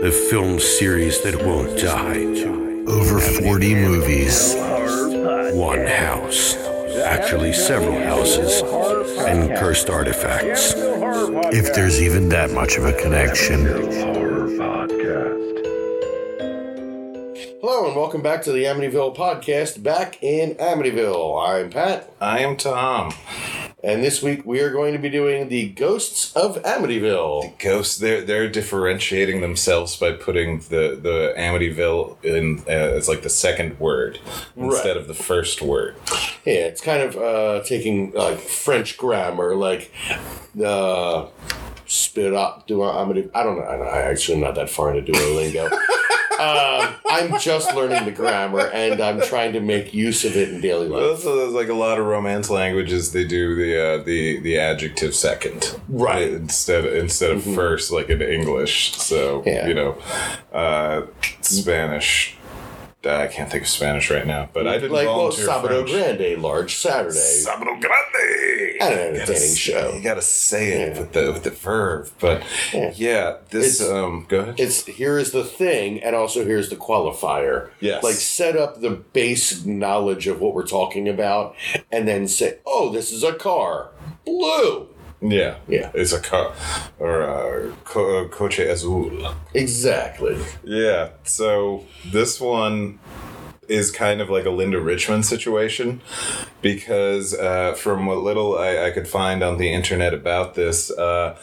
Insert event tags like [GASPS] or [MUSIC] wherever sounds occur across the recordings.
the film series that won't die. Over 40 movies. One house, actually several houses, and cursed artifacts. If there's even that much of a connection. Hello and welcome back to the Amityville podcast. Back in Amityville, I'm Pat, I am Tom. And this week we are going to be doing the Ghosts of Amityville. The Ghosts, they're they're differentiating themselves by putting the the Amityville in uh, as like the second word instead of the first word. Yeah, it's kind of uh, taking like French grammar, like uh, spit up. Do Amity? I don't know. I actually am not that far into Duolingo. [LAUGHS] um, I'm just learning the grammar, and I'm trying to make use of it in daily life. Also, there's like a lot of Romance languages. They do the uh, the the adjective second, Right. Instead instead of first, like in English. So Yeah. you know, uh, Spanish. Uh, I can't think of Spanish right now, but I didn't Like well, Sabado French. Grande, large Saturday. Sabado Grande. An entertaining show. You gotta say it Yeah. with the with the verb, but Yeah. yeah, this It's- um. Go ahead. It's here is the thing, and also here's the qualifier. Yes. Like set up the base knowledge of what we're talking about, and then say, "Oh, this is a car, blue." Yeah, Yeah. It's a car or uh, co- coche azul. Exactly. Yeah. So this one is kind of like a Linda Richman situation because uh, from what little I, I could find on the internet about this, uh,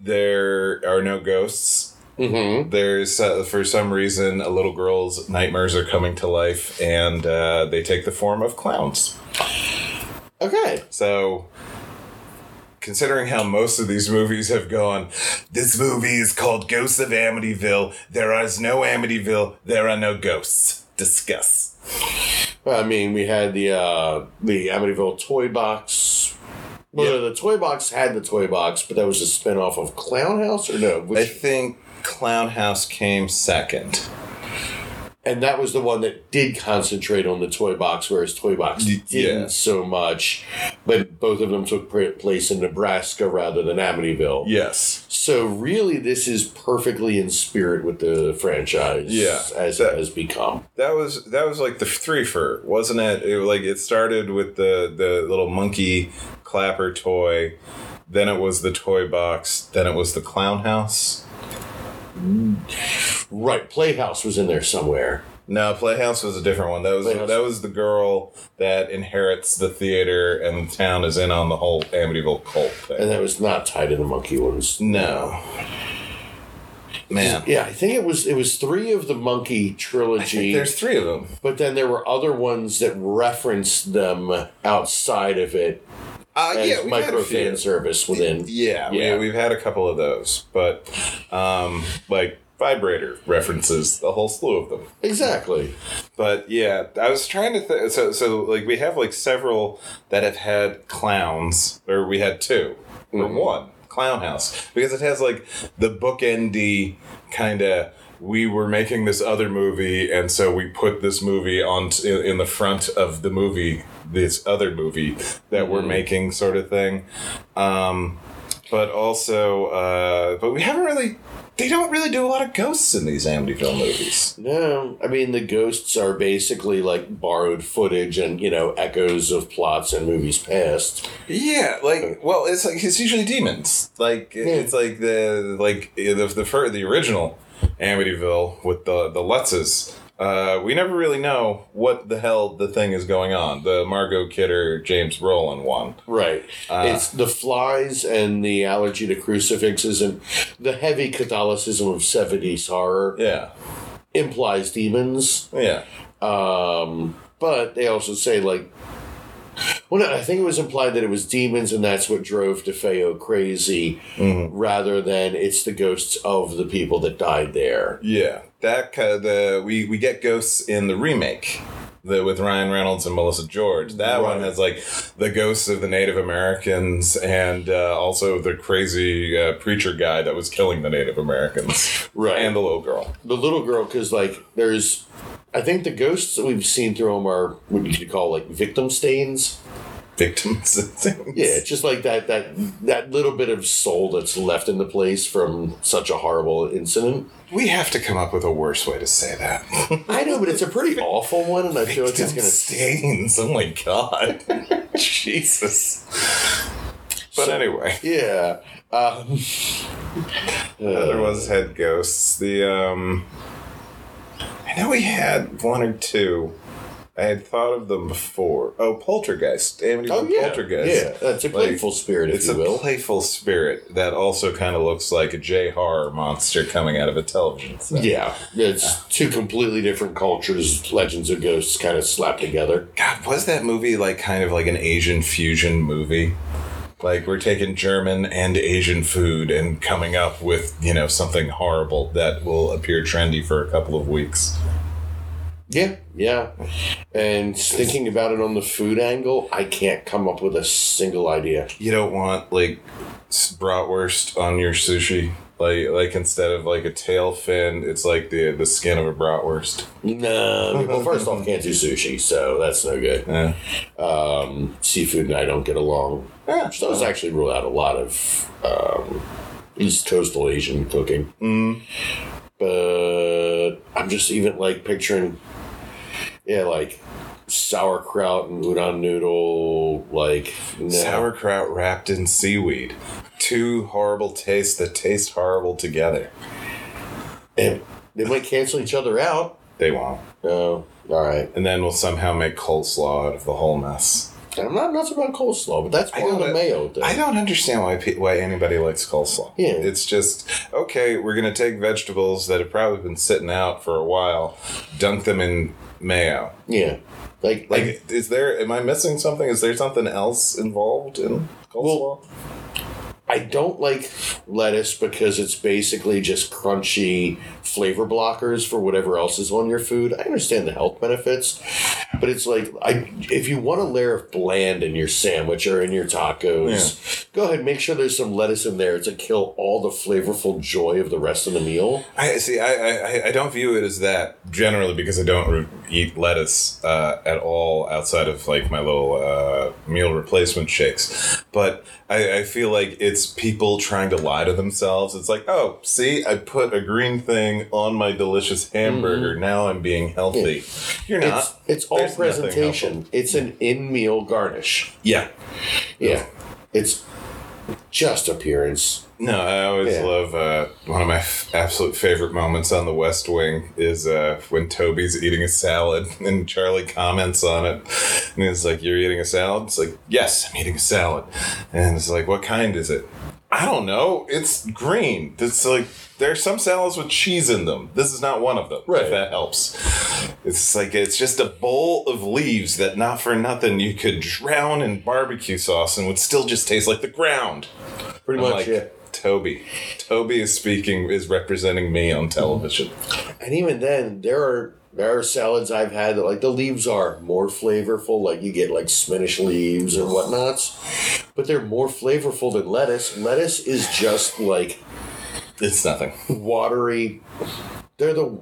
there are no ghosts. Mm-hmm. There's uh, for some reason a little girl's nightmares are coming to life, and uh, they take the form of clowns. Okay. So, considering how most of these movies have gone, this movie is called Ghosts of Amityville. There is no Amityville. There are no ghosts. Discuss. I mean, we had the uh, the Amityville toy box. Well, Yeah. the toy box had the toy box, but that was a spinoff of Clown House, or no? I think Clown House came second. And that was the one that did concentrate on the toy box, whereas Toy Box didn't yeah. so much. But both of them took place in Nebraska rather than Amityville. Yes. So really, this is perfectly in spirit with the franchise. Yeah, as that- it has become. That was that was like the three for wasn't it? It like it started with the the little monkey clapper toy, then it was the toy box, then it was the clown house. Mm. Right, Playhouse was in there somewhere. No, Playhouse was a different one. That was Playhouse. that was the girl that inherits the theater and the town is in on the whole Amityville cult thing. And that was not tied to the monkey ones. no, man. Yeah, I think it was it was three of the monkey trilogy, there's three of them. but then there were other ones that referenced them outside of it Uh, yeah, we've had a few. fan service within. Yeah, Yeah. We, we've had a couple of those, but um, like vibrator references the whole slew of them. Exactly. But yeah, I was trying to think. so so like we have like several that have had clowns, or we had 2 or Mhm. one clown house because it has like the bookendy kind of. We were making this other movie, and so we put this movie on t- in, in the front of the movie, this other movie that we're Mhm. making, sort of thing. Um, but also, uh, but we haven't really. They don't really do a lot of ghosts in these Amityville movies. No, I mean the ghosts are basically like borrowed footage and you know echoes of plots and movies past. Yeah, like well, it's like it's usually demons. Like it's like the like the the fir- the original Amityville with the the Lutzes. Uh, we never really know what the hell the thing is going on. The Margot Kidder James Brolin one. Right. Uh, it's the flies and the allergy to crucifixes and the heavy Catholicism of 70s horror Yeah, implies demons. yeah, Um, but they also say, like, well, no, I think it was implied that it was demons and that's what drove DeFeo crazy Mhm. rather than it's the ghosts of the people that died there. yeah. That kind the we we get ghosts in the remake. The, with Ryan Reynolds and Melissa George. That one has like the ghosts of the Native Americans and uh, also the crazy uh, preacher guy that was killing the Native Americans. Right. And the little girl. the little girl because like there's i think the ghosts that we've seen through them are what you could call like victim stains victims and things. Yeah, just like that that that little bit of soul that's left in the place from such a horrible incident. We have to come up with a worse way to say that. I know, but it's a pretty awful one, and I feel like it's gonna stains. Oh my god. [LAUGHS] Jesus. But So- anyway, Yeah. Um, there was head ghosts. The um I know we had one or two. I had thought of them before. Oh, Poltergeist. Amityville oh yeah, Poltergeist. yeah. That's a Like, playful spirit, if It's you a will. playful spirit that also kind of looks like a J horror monster coming out of a television set. yeah, it's two completely different cultures. Legends of ghosts kind of slapped together. God, was that movie like kind of like an Asian fusion movie? Like we're taking German and Asian food and coming up with, you know, something horrible that will appear trendy for a couple of weeks. Yeah, yeah. And thinking about it on the food angle, I can't come up with a single idea. You don't want like bratwurst on your sushi. Like like instead of like a tail fin, it's like the the skin of a bratwurst. No, well, first off, can't do sushi, so that's no good. Yeah. Um, seafood and I don't get along. Yeah. Which does actually rule out a lot of um, East Coastal Asian cooking. Mm. But I'm just even like picturing, yeah, like sauerkraut and udon noodle, like no. Sauerkraut wrapped in seaweed. Two horrible tastes that taste horrible together. And they might cancel each other out. They won't. Oh, all right. And then we'll somehow make coleslaw out of the whole mess. I'm not nuts about coleslaw, but that's part of the mayo thing. I don't understand why pe- why anybody likes coleslaw. Yeah. It's just okay. We're gonna take vegetables that have probably been sitting out for a while, dunk them in mayo. yeah, like like Like, is there? Am I missing something? Is there something else involved in coleslaw? I don't like lettuce because it's basically just crunchy flavor blockers for whatever else is on your food. I understand the health benefits, but it's like I if you want a layer of bland in your sandwich or in your tacos, go ahead make sure there's some lettuce in there to kill all the flavorful joy of the rest of the meal. I see. I, I I don't view it as that generally because I don't re- eat lettuce uh, at all outside of like my little uh, meal replacement shakes. But I, I feel like it's people trying to lie to themselves. It's like, oh, see, I put a green thing on my delicious hamburger. Mm-hmm. Now I'm being healthy. You're not. It's it's all There's presentation. It's an in meal garnish. Yeah. Yeah. It's just appearance. No, I always Yeah. love uh, one of my f- absolute favorite moments on The West Wing is uh, when Toby's eating a salad [LAUGHS] and Charlie comments on it. And he's like, You're eating a salad? It's like, Yes, I'm eating a salad. And it's like, What kind is it? I don't know. It's green. It's like, there are some salads with cheese in them. This is not one of them, Right. if that helps. It's like, it's just a bowl of leaves that, not for nothing, you could drown in barbecue sauce and would still just taste like the ground. Pretty I'm much, like, yeah. Toby. Toby is speaking, is representing me on television. And even then, there are there are salads I've had that like the leaves are more flavorful. Like you get like spinach leaves and whatnots, but they're more flavorful than lettuce. Lettuce is just like It's nothing. watery. They're the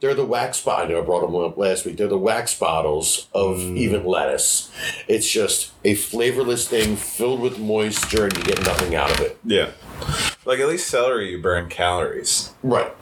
they're the wax bottle. I know I brought them up last week. They're the wax bottles of mm. even lettuce. It's just a flavorless thing filled with moisture, and you get nothing out of it. Yeah. Like at least celery, you burn calories. Right.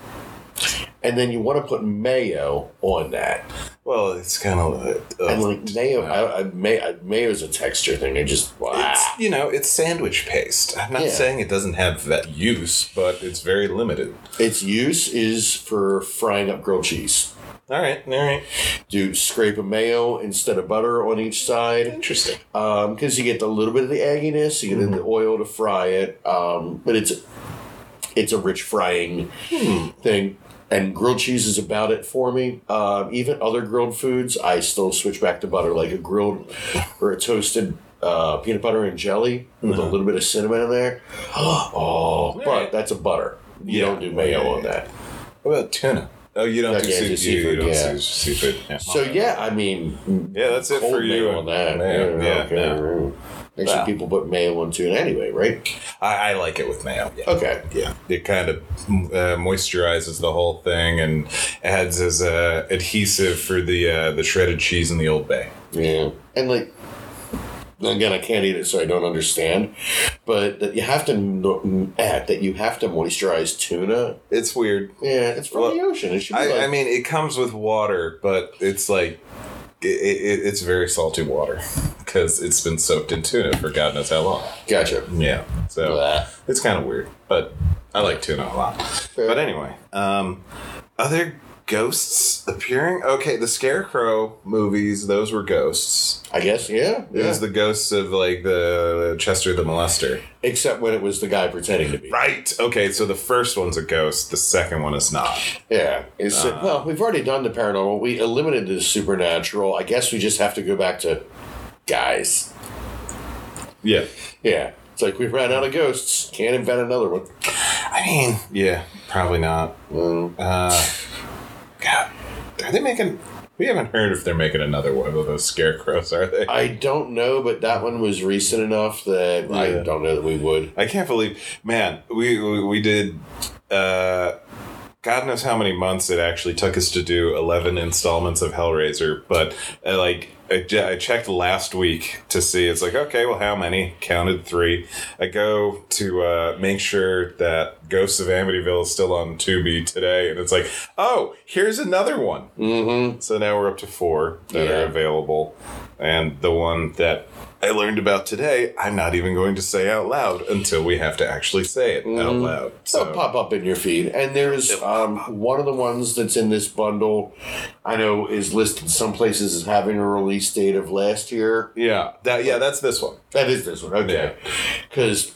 And then you want to put mayo on that. Well, it's kind of uh, And like mayo, uh, I, I, may, I, mayo's a texture thing. I just wow. it's ah. you know it's sandwich paste. I'm not Yeah. saying it doesn't have that use, but it's very limited. its use is for frying up grilled cheese. All right, all right, Do scrape a mayo instead of butter on each side interesting. Um, because you get a little bit of the egginess. You get the mm-hmm. oil to fry it, um, but it's it's a rich frying hmm. thing. And grilled cheese is about it for me. Um, even other grilled foods, I still switch back to butter, like a grilled or a toasted uh, peanut butter and jelly with a little bit of cinnamon in there. [GASPS] Oh, but that's a butter. You Yeah. don't do mayo Yeah, on that. What about tuna? Oh, you don't do seafood. You, seafood, don't yeah. seafood. So yeah, I mean, Yeah, that's it for you. on that. Mayo, yeah, okay. yeah. Actually, people put mayo on tuna anyway, right? I, I like it with mayo. Yeah. Okay. Yeah, it kind of uh, moisturizes the whole thing and adds as a adhesive for the uh, the shredded cheese in the Old Bay. Yeah, and like again, I can't eat it, so I don't understand. But that you have to add that you have to moisturize tuna. It's weird. Yeah, it's from Well, the ocean. It should I, like, I mean, it comes with water, but it's like it, it, it's very salty water because it's been soaked in tuna for God knows how long. gotcha. Yeah, so Blah. it's kind of weird, but I like tuna a lot. But anyway, um, other ghosts appearing. Okay, the Scarecrow movies; those were ghosts. I guess, yeah. It yeah. was the ghosts of like the Chester the Molester. Except when it was the guy pretending to be. Right. Okay, so the first one's a ghost. The second one is not. Yeah. It's, Uh. well, we've already done the paranormal. We eliminated the supernatural. I guess we just have to go back to guys. Yeah. Yeah. It's like we ran out of ghosts. Can't invent another one. I mean, yeah, probably not. Mm. Uh, God, are they making? We haven't heard if they're making another one of those scarecrows, are they? I don't know, but that one was recent enough that I don't know that we would. I can't believe, man. We we, we did. Uh, God knows how many months it actually took us to do eleven installments of Hellraiser, but uh, like I, I checked last week to see. It's like okay, well, how many? Counted three. I go to uh, make sure that Ghosts of Amityville is still on Tubi today, and it's like, oh, here's another one. Mm-hmm. So now we're up to four that Yeah. are available. And the one that I learned about today, I'm not even going to say out loud until we have to actually say it out loud. So So, pop up in your feed, and there's um, one of the ones that's in this bundle. I know is listed some places as having a release date of last year. yeah, that yeah, that's this one. That is this one, okay? Because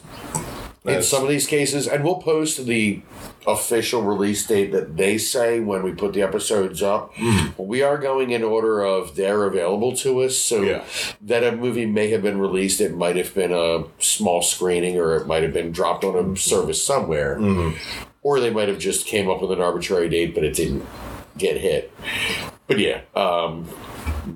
in some of these cases, and we'll post the official release date that they say when we put the episodes up. We are going in order of they're available to us, so Yeah. that a movie may have been released. It might have been a small screening, or it might have been dropped on a service somewhere, or they might have just came up with an arbitrary date, but it didn't get hit. But yeah, um,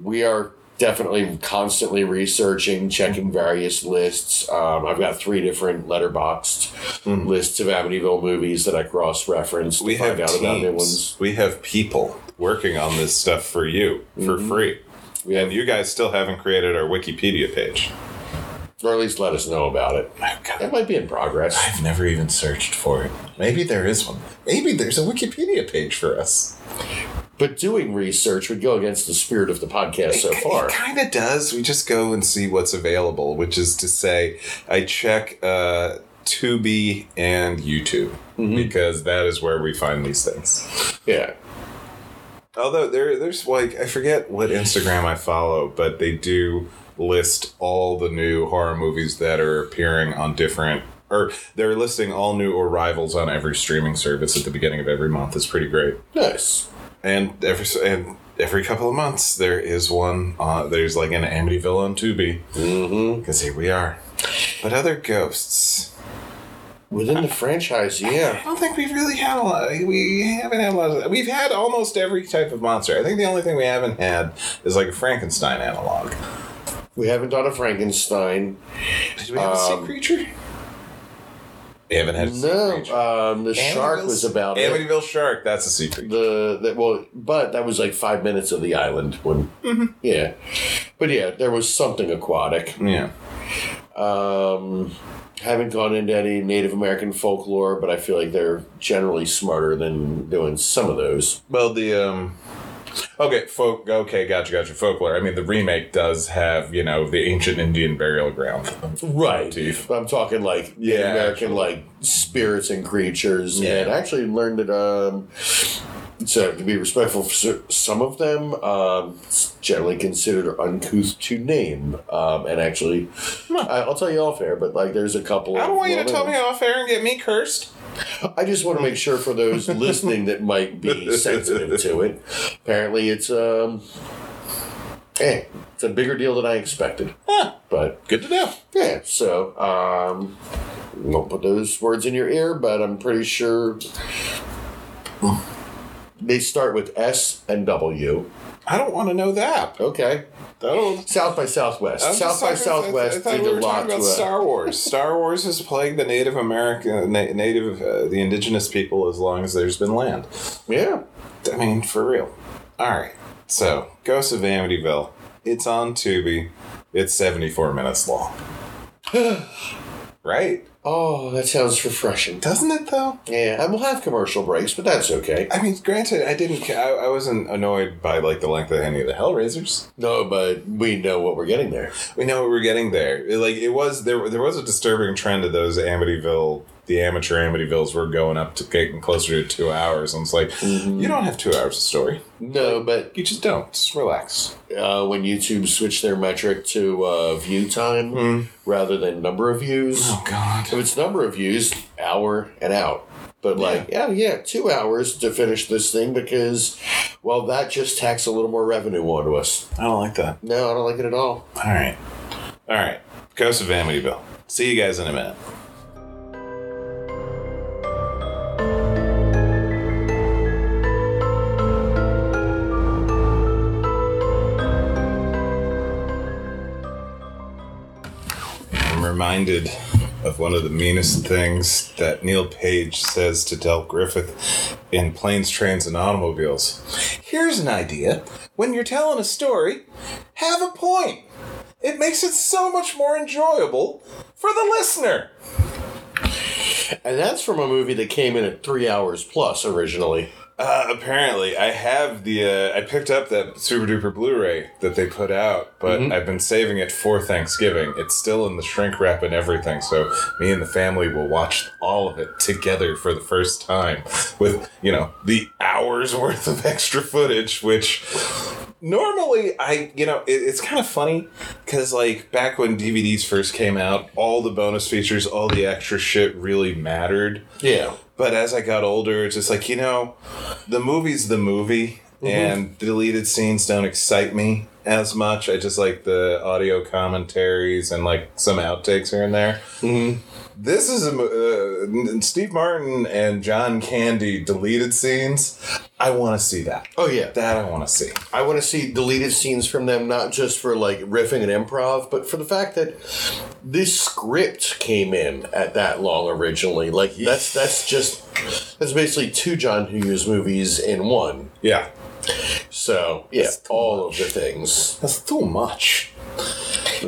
we are definitely constantly researching, checking various lists. Um, I've got three different Letterboxd lists of Amityville movies that I cross reference to We find have out about new teams. ones. We have people working on this stuff for you for free. We And you guys still haven't created our Wikipedia page. or at least let us know about it. It might be in progress. I've never even searched for it. Maybe there is one. Maybe there's a Wikipedia page for us. But doing research would go against the spirit of the podcast so far. It kind of does. We just go and see what's available, which is to say, I check uh, Tubi and YouTube because that is where we find these things. Yeah. Although there, there's like I forget what Instagram I follow, but they do list all the new horror movies that are appearing on different. Or they're listing all new arrivals on every streaming service at the beginning of every month. It's pretty great. Nice. And every and every couple of months there is one. Uh, there's like an Amityville on Tubi Mm-hmm. because here we are. But other ghosts, Within the franchise, yeah. I don't think we've really had a lot. We haven't had a lot. Of, we've had almost every type of monster. I think the only thing we haven't had is like a Frankenstein analog. We haven't done a Frankenstein. Did we have a sea Um, creature? We haven't had a No, um, the shark was about it. Amityville shark. That's a sea creature. the that well but that was like five minutes of the island when Mm-hmm. yeah but yeah there was something aquatic yeah. um haven't gone into any native american folklore but i feel like they're generally smarter than doing some of those Well, the um. Okay, folk. Okay, gotcha, gotcha. Folklore. I mean, the remake does have you know the ancient Indian burial ground. right Motif. i'm talking like Yeah, american actually. like spirits and creatures Yeah. and I actually learned that um so to be respectful for some of them um, it's generally considered uncouth to name um, and actually I, i'll tell you off air but like there's a couple I don't want you to tell me off air and get me cursed. I just want to make sure for those [LAUGHS] listening that might be sensitive to it apparently it's um eh, it's a bigger deal than i expected Huh. but Good to know. yeah, so um, won't put those words in your ear, but I'm pretty sure they start with S and W. I don't want to know that. Okay, That'll. South by Southwest. I South by I- Southwest I, did we a were lot talking to about uh, Star Wars. [LAUGHS] Star Wars has plagued the Native American, na- Native, uh, the indigenous people as long as there's been land. Yeah, I mean, for real. All right. So, Ghosts of Amityville. It's on Tubi. it's 74 minutes long. [SIGHS] right? Oh, that sounds refreshing. Doesn't it though? Yeah, and we'll have commercial breaks, but that's okay. I mean, granted, I didn't. ca- I, I wasn't annoyed by like the length of any of the Hellraisers. No, but we know what we're getting there. We know what we're getting there. It, like it was there. There was a disturbing trend of those Amityville. The amateur Amityvilles were going up to getting closer to two hours, and it's like you don't have two hours of story. No, but You just don't. Just relax. uh, when YouTube switched their metric to uh, view time rather than number of views, Oh God. if it's number of views, hour and out. But like, yeah, yeah, two hours to finish this thing because, well, that just tacks a little more revenue onto us. I don't like that. No, I don't like it at all. All right. All right. Ghost of Amityville. See you guys in a minute. Reminded of one of the meanest things that Neal Page says to Del Griffith in Planes, Trains, and Automobiles. Here's an idea. When you're telling a story, have a point. It makes it so much more enjoyable for the listener. And that's from a movie that came in at three hours plus originally. Uh, apparently, I have the. Uh, I picked up that super duper Blu-ray that they put out, but I've been saving it for Thanksgiving. It's still in the shrink wrap and everything, so me and the family will watch all of it together for the first time with you know the hours [LAUGHS] worth of extra footage, which normally I you know it, it's kind of funny because like back when DVDs first came out, all the bonus features, all the extra shit really mattered. Yeah. But as I got older, it's just like, you know, the movie's the movie, and deleted scenes don't excite me as much. I just like the audio commentaries and like some outtakes here and there. Mm-hmm. This is a uh, Steve Martin and John Candy deleted scenes. I want to see that. Oh, yeah. That I want to see. I want to see deleted scenes from them, not just for like riffing and improv, but for the fact that this script came in at that long originally. Like that's that's just that's basically two John Hughes movies in one. Yeah. So yeah, all much. of the things. That's too much.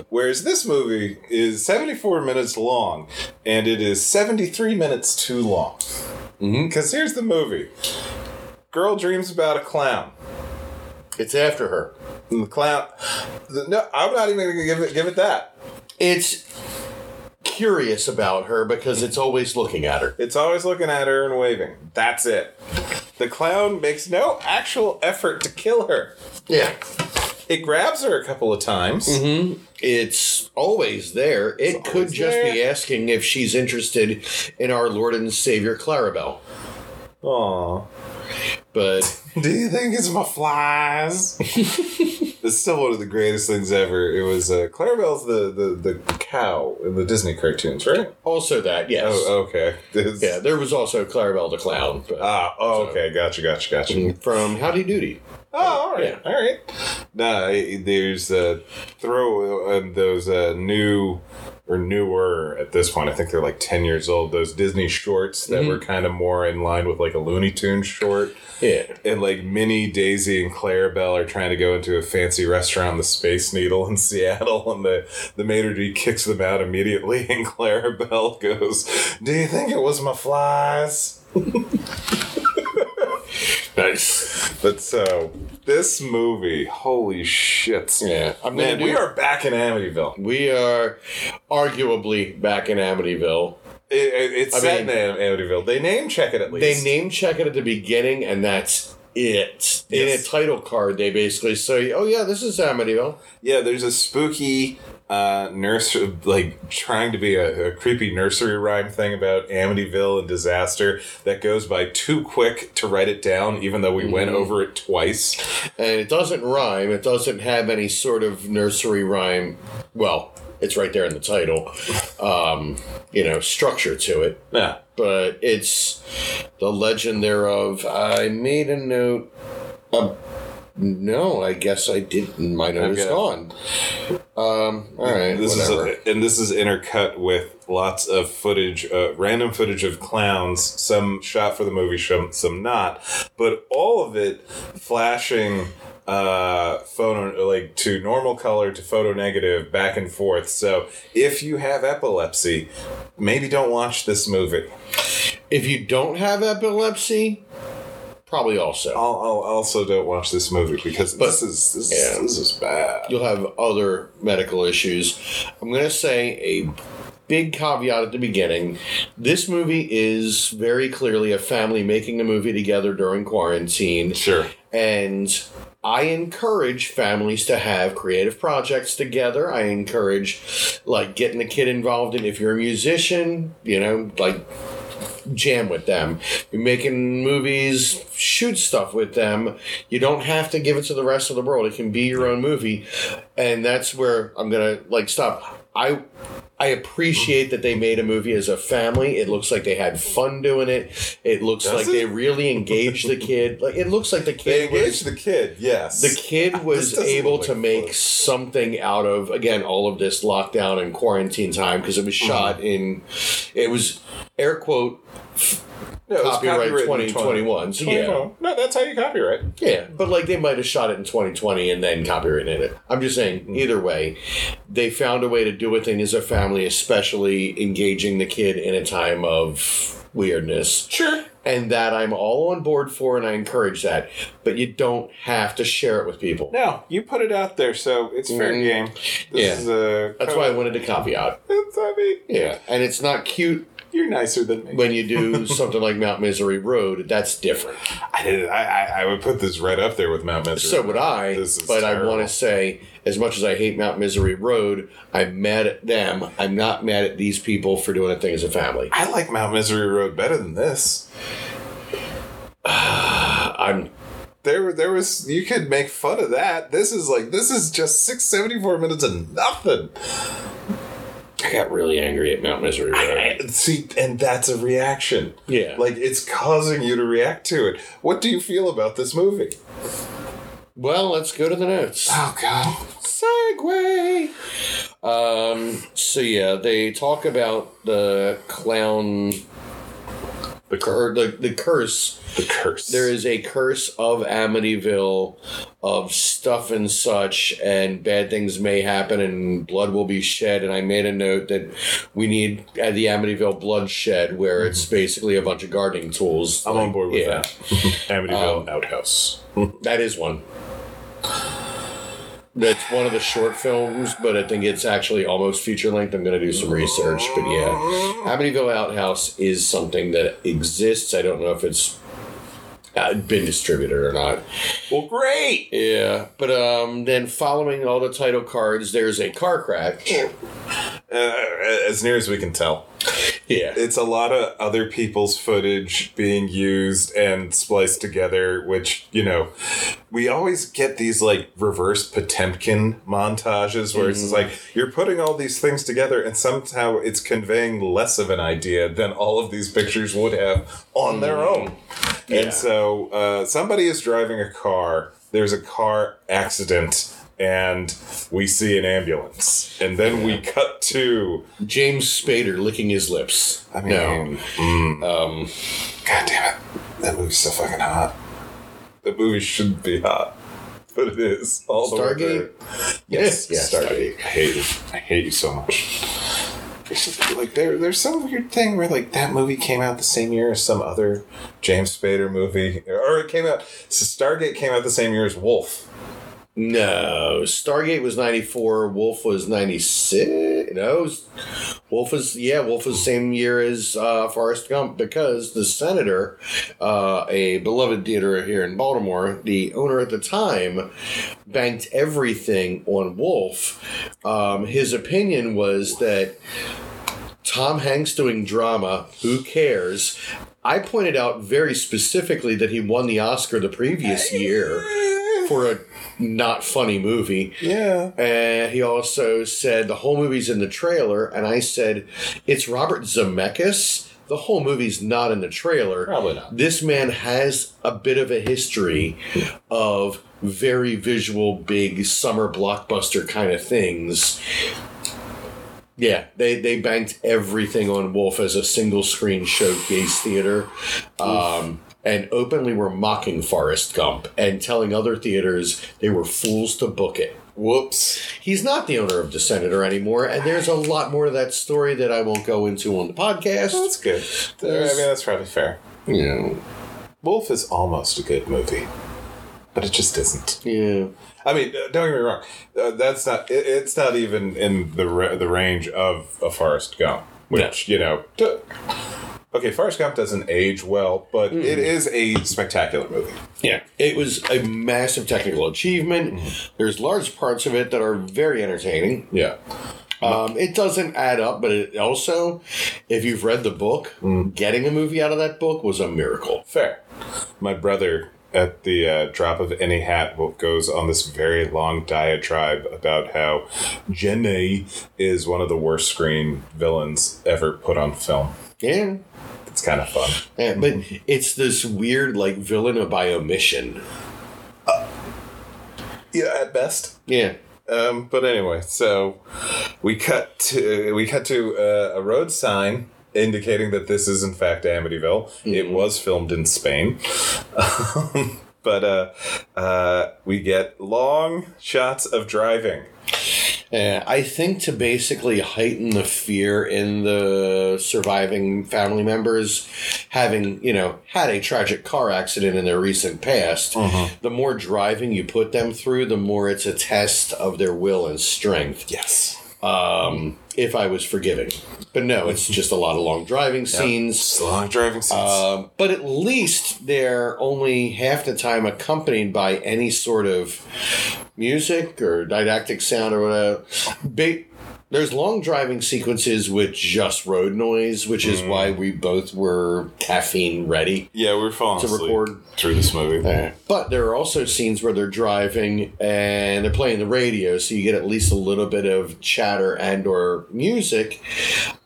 Whereas this movie is 74 minutes long, and it is 73 minutes too long. Mm-hmm. Because here's the movie Girl dreams about a clown. It's after her. And the clown. No, I'm not even going to give it, give it that. It's curious about her because it's always looking at her. It's always looking at her and waving. That's it. The clown makes no actual effort to kill her. Yeah. It grabs her a couple of times. It's always there. It could just be asking if she's interested in our Lord and Savior Clarabelle. Aww. But [LAUGHS] Do you think it's my flies? [LAUGHS] it's still one of the greatest things ever. It was uh, Clarabelle's the, the, the cow in the Disney cartoons, right? also that, yes. Oh, okay. This- Yeah, there was also Clarabelle the Clown. But Ah, oh, okay. Gotcha, gotcha, gotcha. From Howdy Doody. Oh, all right, Yeah. all right. Nah, there's uh, throw uh, those uh, new or newer at this point. I think they're like ten years old. Those Disney shorts that mm-hmm. were kind of more in line with like a Looney Tunes short. Yeah. And like Minnie, Daisy, and Clarabelle are trying to go into a fancy restaurant, the Space Needle in [LAUGHS] Seattle, and the the maitre d kicks them out immediately. [LAUGHS] And Clarabelle goes, "Do you think it was my flies?" [LAUGHS] Nice. But so this movie, holy shit! Yeah. I'm man, we are back in Amityville. We are arguably back in Amityville. It, it- it's I set mean- in Amityville. They name check it at least. They name check it at the beginning, and that's it. In a title card, they basically say, "Oh yeah, this is Amityville." yeah, there's a spooky uh, nurse, like trying to be a, a creepy nursery rhyme thing about Amityville and disaster that goes by too quick to write it down, even though we went Mm-hmm. over it twice. and it doesn't rhyme. It doesn't have any sort of nursery rhyme. Well, it's right there in the title. Um, you know, structure to it, Yeah. But it's the legend thereof. I made a note. No, I guess I didn't. My note is gone. Um, all right, This whatever. is and this is intercut with lots of footage, uh, random footage of clowns. Some shot for the movie, some some not, but all of it flashing uh, photo like to normal color to photo negative back and forth. So if you have epilepsy, maybe don't watch this movie. If you don't have epilepsy, probably also. I'll, I'll also don't watch this movie because But- this is this, yeah. this is bad. You'll have other medical issues. I'm to say a big caveat at the beginning. This movie is very clearly a family making a movie together during quarantine. Sure. And I encourage families to have creative projects together. I encourage like getting the kid involved in if you're a musician, you know, like jam with them. You're making movies, shoot stuff with them. You don't have to give it to the rest of the world. It can be your own movie. And that's where I'm going to like stop. I I appreciate that they made a movie as a family. It looks like they had fun doing it. It looks Does like it? they really engaged the kid. Like it looks like the They kid was engaged the kid. Yes. the kid was able look to like make fun. something out of again all of this lockdown and quarantine time because it was Mm-hmm. shot in it was air quote No, it was copyright copyrighted in 2021 so yeah 2021. No, that's how you copyright. yeah but like they might have shot it in 2020 and then copyrighted it i'm just saying Mm-hmm. either way they found a way to do a thing as a family especially engaging the kid in a time of weirdness Sure. and that i'm all on board for and i encourage that but you don't have to share it with people No, you put it out there, so it's fair Mhm. game. This Yeah. is a that's why i wanted to caveat It's, I mean, Yeah, and it's not cute you're nicer than me. when you do something like Mount Misery Road. That's different. I did. I, I I would put this right up there with Mount Misery. So would I. This is But I want to say, as much as I hate Mount Misery Road, I'm mad at them. I'm not mad at these people for doing a thing as a family. I like Mount Misery Road better than this. [SIGHS] I'm There, there was you could make fun of that. This is like this is just six seventy four minutes of nothing. I got really angry at Mount Misery Road. See, and that's a reaction. Yeah. like it's causing you to react to it. What do you feel about this movie? Well, let's go to the notes. Oh God. Segue. Um. So yeah, they talk about the clown The or the the curse The curse. there is a curse of Amityville of stuff and such, and bad things may happen, and blood will be shed. And I made a note that we need uh, the Amityville bloodshed, where it's basically a bunch of gardening tools. I'm on board with that. [LAUGHS] Amityville Um, Outhouse. That is one. That's one of the short films, but I think it's actually almost feature length. I'm going to do some research, but yeah, Amityville Outhouse is something that exists. I don't know if it's uh, been distributed or not. Well, great. Yeah, but um, then following all the title cards, there's a car crash. Uh, as near as we can tell. Yeah, it's a lot of other people's footage being used and spliced together which you know we always get these like reverse potemkin montages where it's just like you're putting all these things together and somehow it's conveying less of an idea than all of these pictures would have on their own. Yeah. and so uh, somebody is driving a car. There's a car accident and we see an ambulance and then we cut to James Spader licking his lips. I mean, mm. um, God damn it. That movie's so fucking hot. The movie shouldn't be hot. But it is. All Stargate? through. Yes, Yeah, Stargate. I hate you. I hate you so much. Just, like there, there's some weird thing where like that movie came out the same year as some other James Spader movie, or it came out. So Stargate came out the same year as Wolf. No. Stargate was ninety four. Wolf was ninety six. No, Wolf was yeah. Wolf was the same year as uh, Forrest Gump because the senator, uh, a beloved theater here in Baltimore, the owner at the time, banked everything on Wolf. Um, his opinion was that Tom Hanks doing drama, who cares? I pointed out very specifically that he won the Oscar the previous year for a not funny movie. Yeah. And he also said the whole movie's in the trailer, and I said it's Robert Zemeckis. The whole movie's not in the trailer. Probably not. This man has a bit of a history of very visual, big summer blockbuster kind of things. Yeah, they, they banked everything on Wolf as a single screen showcase theater. Um, and openly were mocking Forrest Gump and telling other theaters they were fools to book it. Whoops. He's not the owner of the Senator anymore, and there's a lot more to that story that I won't go into on the podcast. That's good. I mean, that's probably fair. You know, Wolf is almost a good movie, but it just isn't. yeah. I mean, don't get me wrong. Uh, that's not. It, it's not even in the the range of a Forrest Gump, which you know. D- okay, Forrest Gump doesn't age well, but it is a spectacular movie. Yeah, it was a massive technical achievement. There's large parts of it that are very entertaining. Yeah. Um, it doesn't add up, but it also, if you've read the book, getting a movie out of that book was a miracle. Fair. My brother, at the uh, drop of any hat, goes on this very long diatribe about how Jenny is one of the worst screen villains ever put on film. Yeah. It's kind of fun. Yeah, but it's this weird, like, villain by omission. Yeah, at best. Yeah. Um, but anyway, so we cut to we cut to uh, a road sign indicating that this is in fact Amityville. It was filmed in Spain. [LAUGHS] but uh, uh, we get long shots of driving. Uh, I think to basically heighten the fear in the surviving family members, having, you know, had a tragic car accident in their recent past, the more driving you put them through, the more it's a test of their will and strength. Yes. Um, if I was forgiving. But no, it's just a lot of long driving scenes. Long driving scenes. Um, but at least they're only half the time accompanied by any sort of music or didactic sound or whatever. Ba- there's long driving sequences with just road noise, which is why we both were caffeine ready. yeah, we're falling to record. through this movie. But there are also scenes where they're driving and they're playing the radio, so you get at least a little bit of chatter and or music,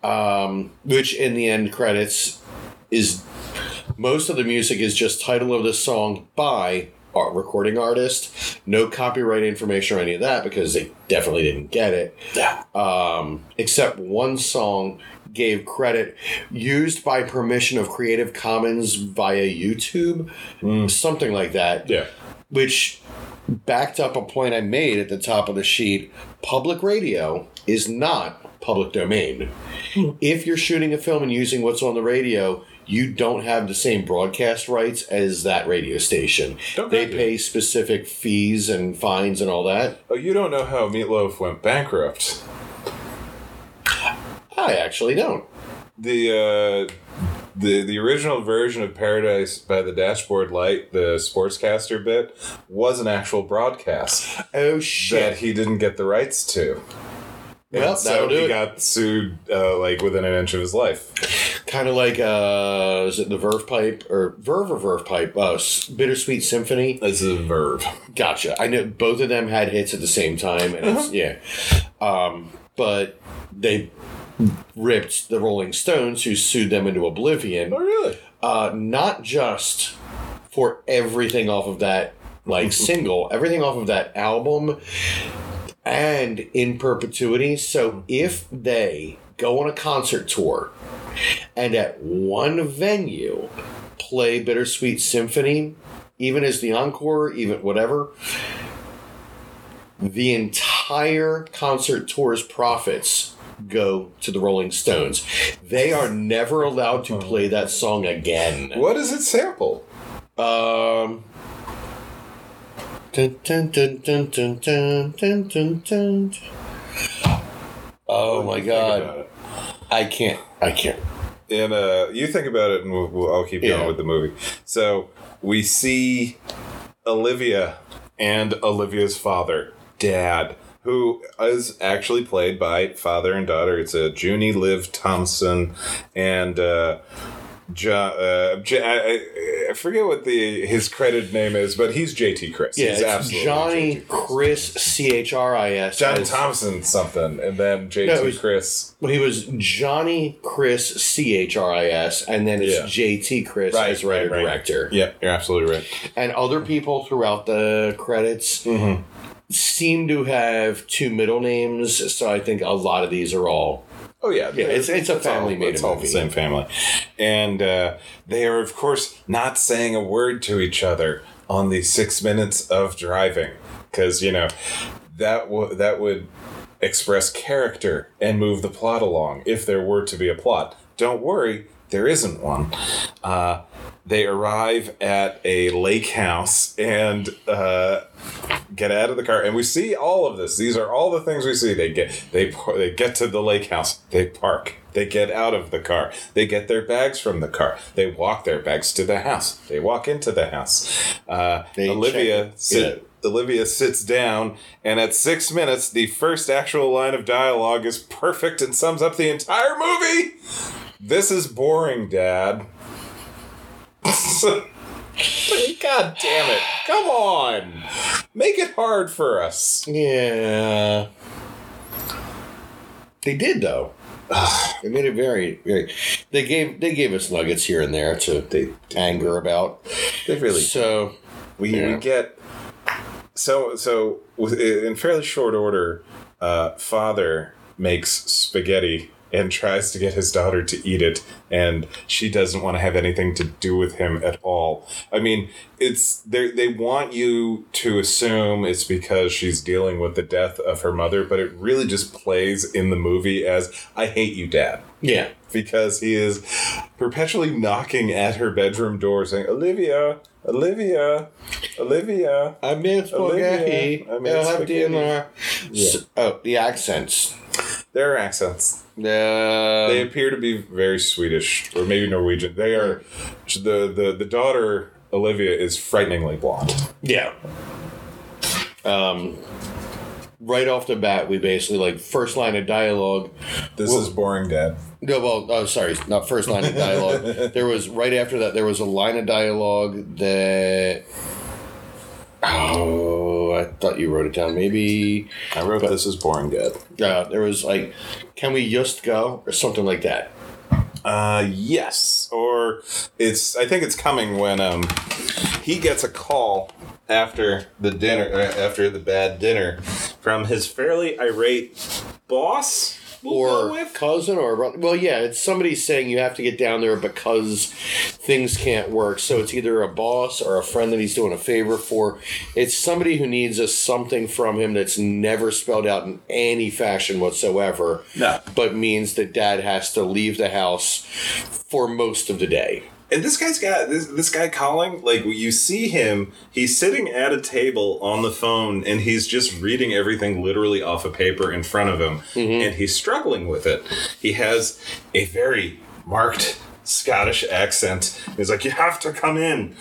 um, which in the end credits is most of the music is just title of the song by art recording artist. No copyright information or any of that because they definitely didn't get it. Yeah. Um, except one song gave credit used by permission of Creative Commons via YouTube, something like that Yeah. which backed up a point I made at the top of the sheet. Public radio is not public domain. If you're shooting a film and using what's on the radio, you don't have the same broadcast rights as that radio station. Don't they pay specific fees and fines and all that. Oh, you don't know how Meatloaf went bankrupt. I actually don't. the uh, the the original version of Paradise by the Dashboard Light, the sportscaster bit, was an actual broadcast Oh shit! that he didn't get the rights to. Well, so he it. got sued uh, like within an inch of his life. Kind of like uh, is it the Verve Pipe or Verve or Verve Pipe? Uh, Bittersweet Symphony. As a Verve. Gotcha. I know both of them had hits at the same time, and it's, yeah. Um, but they ripped the Rolling Stones, who sued them into oblivion. Oh, really? Uh, not just for everything off of that like [LAUGHS] single, everything off of that album, and in perpetuity. So if they go on a concert tour and at one venue play Bittersweet Symphony, even as the encore, even whatever, the entire concert tour's profits go to the Rolling Stones. They are never allowed to play that song again. What does it sample? Um. Dun, dun, dun, dun, dun, dun, dun, dun, dun. Oh my god. I can't. I can't. And uh, you think about it, and we'll, we'll, I'll keep going Yeah. with the movie. So we see Olivia and Olivia's father, Dad, who is actually played by father and daughter. It's a Junie Liv Thompson and uh, jo- uh, J- I, I forget what the his credited name is, but he's JT Chris. Yeah, he's it's absolutely Johnny JT Chris. Chris C H R I S. John as- Thompson something, and then JT No, was- Chris. Well, he was Johnny Chris C H R I S, and then it's Yeah. J T Chris Right, as writer right, right. director. Yeah, you're absolutely right. and other people throughout the credits seem to have two middle names. So I think a lot of these are all Oh yeah, Yeah, it's- it's a It's all- family-made It's all the same family, and uh, they are of course not saying a word to each other on the six minutes of driving. Because you know that w- that would express character and move the plot along if there were to be a plot. Don't worry, there isn't one. Uh, they arrive at a lake house and uh, get out of the car, and we see all of this. These are all the things we see. They get they they get to the lake house. They park. They get out of the car. They get their bags from the car. They walk their bags to the house. They walk into the house. Uh, Olivia sit, Olivia sits down, and at six minutes, the first actual line of dialogue is perfect and sums up the entire movie. This is boring, Dad. [LAUGHS] God damn it. Come on. Make it hard for us. Yeah. They did though. they made it very, very. They gave they gave us nuggets here and there to They, anger about. they really So we, Yeah. we get so so in fairly short order uh, father makes spaghetti and tries to get his daughter to eat it and she doesn't want to have anything to do with him at all i mean it's they they want you to assume it's because she's dealing with the death of her mother but it really just plays in the movie as i hate you dad yeah, because he is perpetually knocking at her bedroom door saying, Olivia, Olivia, Olivia. I made Olivia. I have spaghetti. dinner. S- oh, the accents. There are accents. Uh, They appear to be very Swedish or maybe Norwegian. They are the the, the daughter Olivia is frighteningly blonde. yeah. Um, right off the bat, we basically like first line of dialogue. This Well- is boring, Dad. No, well, oh, sorry, not first line of dialogue. [LAUGHS] there was right after that. There was a line of dialogue that. Oh, I thought you wrote it down. Maybe I wrote this is boring, Dad. uh, there was like, "Can we just go?" or something like that. Uh, yes. Or it's. I think it's coming when um he gets a call after the dinner, uh, after the bad dinner, from his fairly irate boss. We'll or with. cousin or brother. Well, yeah, it's somebody saying you have to get down there because things can't work. So it's either a boss or a friend that he's doing a favor for. It's somebody who needs a something from him that's never spelled out in any fashion whatsoever. No. But means that dad has to leave the house for most of the day. And this guy's got this this guy calling. Like you see him, he's sitting at a table on the phone, and he's just reading everything literally off a paper in front of him, mm-hmm. and he's struggling with it. He has a very marked Scottish accent. He's like, "You have to come in.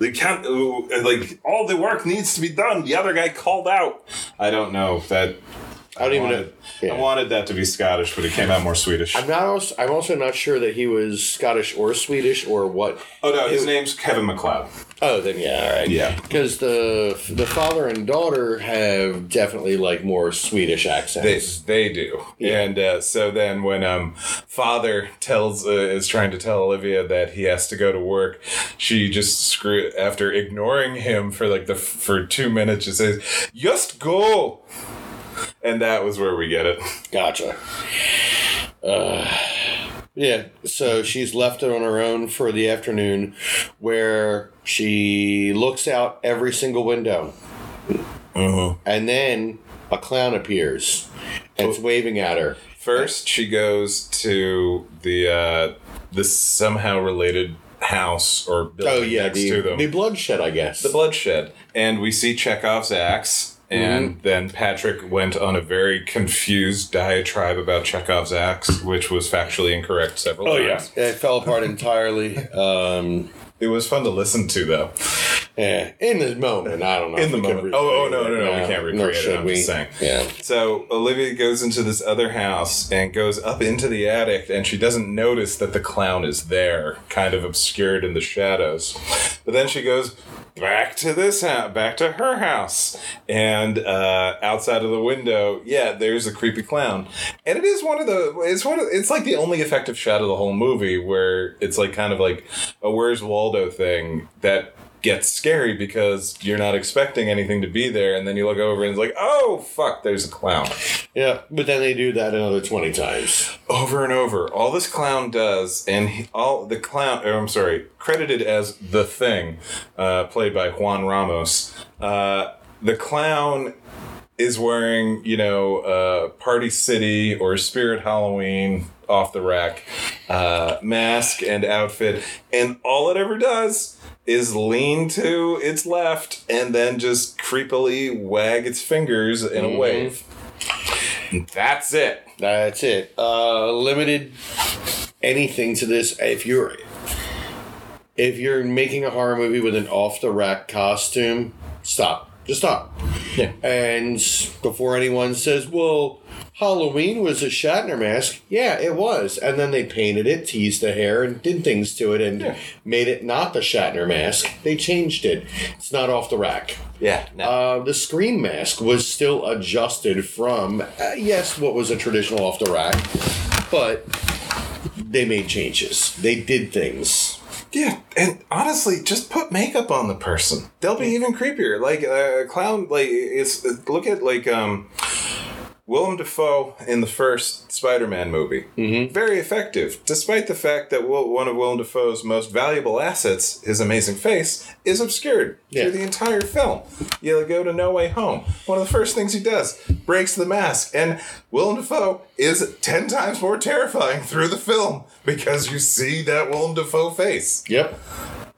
They can't. Like all the work needs to be done. The other guy called out. I don't know if that. I don't even know. wanted, Yeah. I wanted that to be Scottish, but it came out more Swedish. I'm not. Also, I'm also not sure that he was Scottish or Swedish or what. oh no, his name's Kevin McLeod. Oh, then yeah, all right. Yeah. because the the father and daughter have definitely like more Swedish They, accents. they do. Yeah. And uh, so then when um father tells uh, is trying to tell Olivia that he has to go to work, she just screw after ignoring him for like the for 2 minutes she says, "Just go." And that was where we get it. Gotcha. Uh, yeah, so she's left it on her own for the afternoon, where she looks out every single window, uh-huh. and then a clown appears and it's waving at her. First, she goes to the uh this somehow related house or building Oh yeah, next the, to them. the bloodshed, I guess. the bloodshed and we see chekhov's axe and Mm-hmm. then patrick went on a very confused diatribe about chekhov's axe which was factually incorrect several oh yeah, times it fell apart entirely. Um, it was fun to listen to though yeah, in the moment, I don't know. In the moment. Oh, oh, no, recreate no, no, we can't nor recreate it, should I'm we. just saying. Yeah. so olivia goes into this other house and goes up into the attic and she doesn't notice that the clown is there kind of obscured in the shadows but then she goes back to this house back to her house. And uh, outside of the window yeah there's a creepy clown. And it is one of the it's one of it's like the only effective shot of the whole movie where it's like kind of like a where's waldo thing that gets scary because you're not expecting anything to be there, and then you look over and it's like, oh fuck, there's a clown. Yeah, but then they do that another 20 times. Over and over, all this clown does, and he, all the clown. Or I'm sorry, credited as the thing, uh, played by Juan Ramos. Uh, the clown is wearing, you know, uh, Party City or Spirit Halloween off the rack uh, mask and outfit, and all it ever does is lean to its left and then just creepily wag its fingers in a wave. That's it. That's it. Uh, limited anything to this. If you're if you're making a horror movie with an off the rack costume, stop. Just stop. Yeah. And before anyone says, "Well, Halloween was a Shatner mask," yeah, it was. And then they painted it, teased the hair, and did things to it, and Yeah. made it not the Shatner mask. They changed it. It's not off the rack. Yeah. No. Uh, the Scream mask was still adjusted from, uh, yes, what was a traditional off the rack, but they made changes. They did things. Yeah, and honestly, just put makeup on the person. They'll be even creepier. Like a clown, like it's look at like um, Willem Dafoe in the first Spider-Man movie. Mm-hmm. Very effective, despite the fact that Will, one of Willem Dafoe's most valuable assets, his amazing face, is obscured Yeah. through the entire film. You go to No Way Home. One of the first things he does breaks the mask, and Willem Dafoe is ten times more terrifying through the film because you see that Willem Dafoe face. Yep.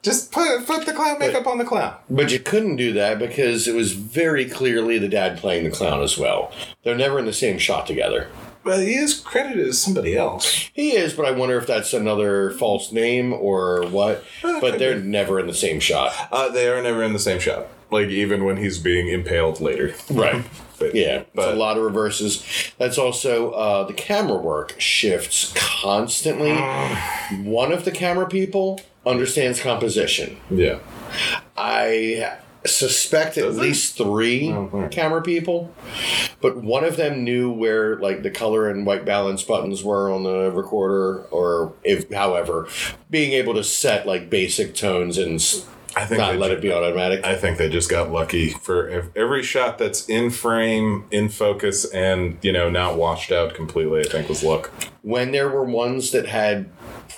Just put put the clown makeup on the clown. But you couldn't do that because it was very clearly the dad playing the clown as well. They're never in the same shot together. But he is credited as somebody else. He is, but I wonder if that's another false name or what. Uh, But they're be. never in the same shot. Uh, they are never in the same shot. Like even when he's being impaled later. Right. [LAUGHS] But, Yeah, it's but a lot of reverses. That's also uh, the camera work shifts constantly. [SIGHS] One of the camera people understands composition. yeah. I suspect at Does it? least three right. camera people, but one of them knew where like the color and white balance buttons were on the recorder, or if, however, being able to set like basic tones and I think not they let ju- it be automatic. I think they just got lucky for ev- every shot that's in frame, in focus, and you know not washed out completely. I think was luck. when there were ones that had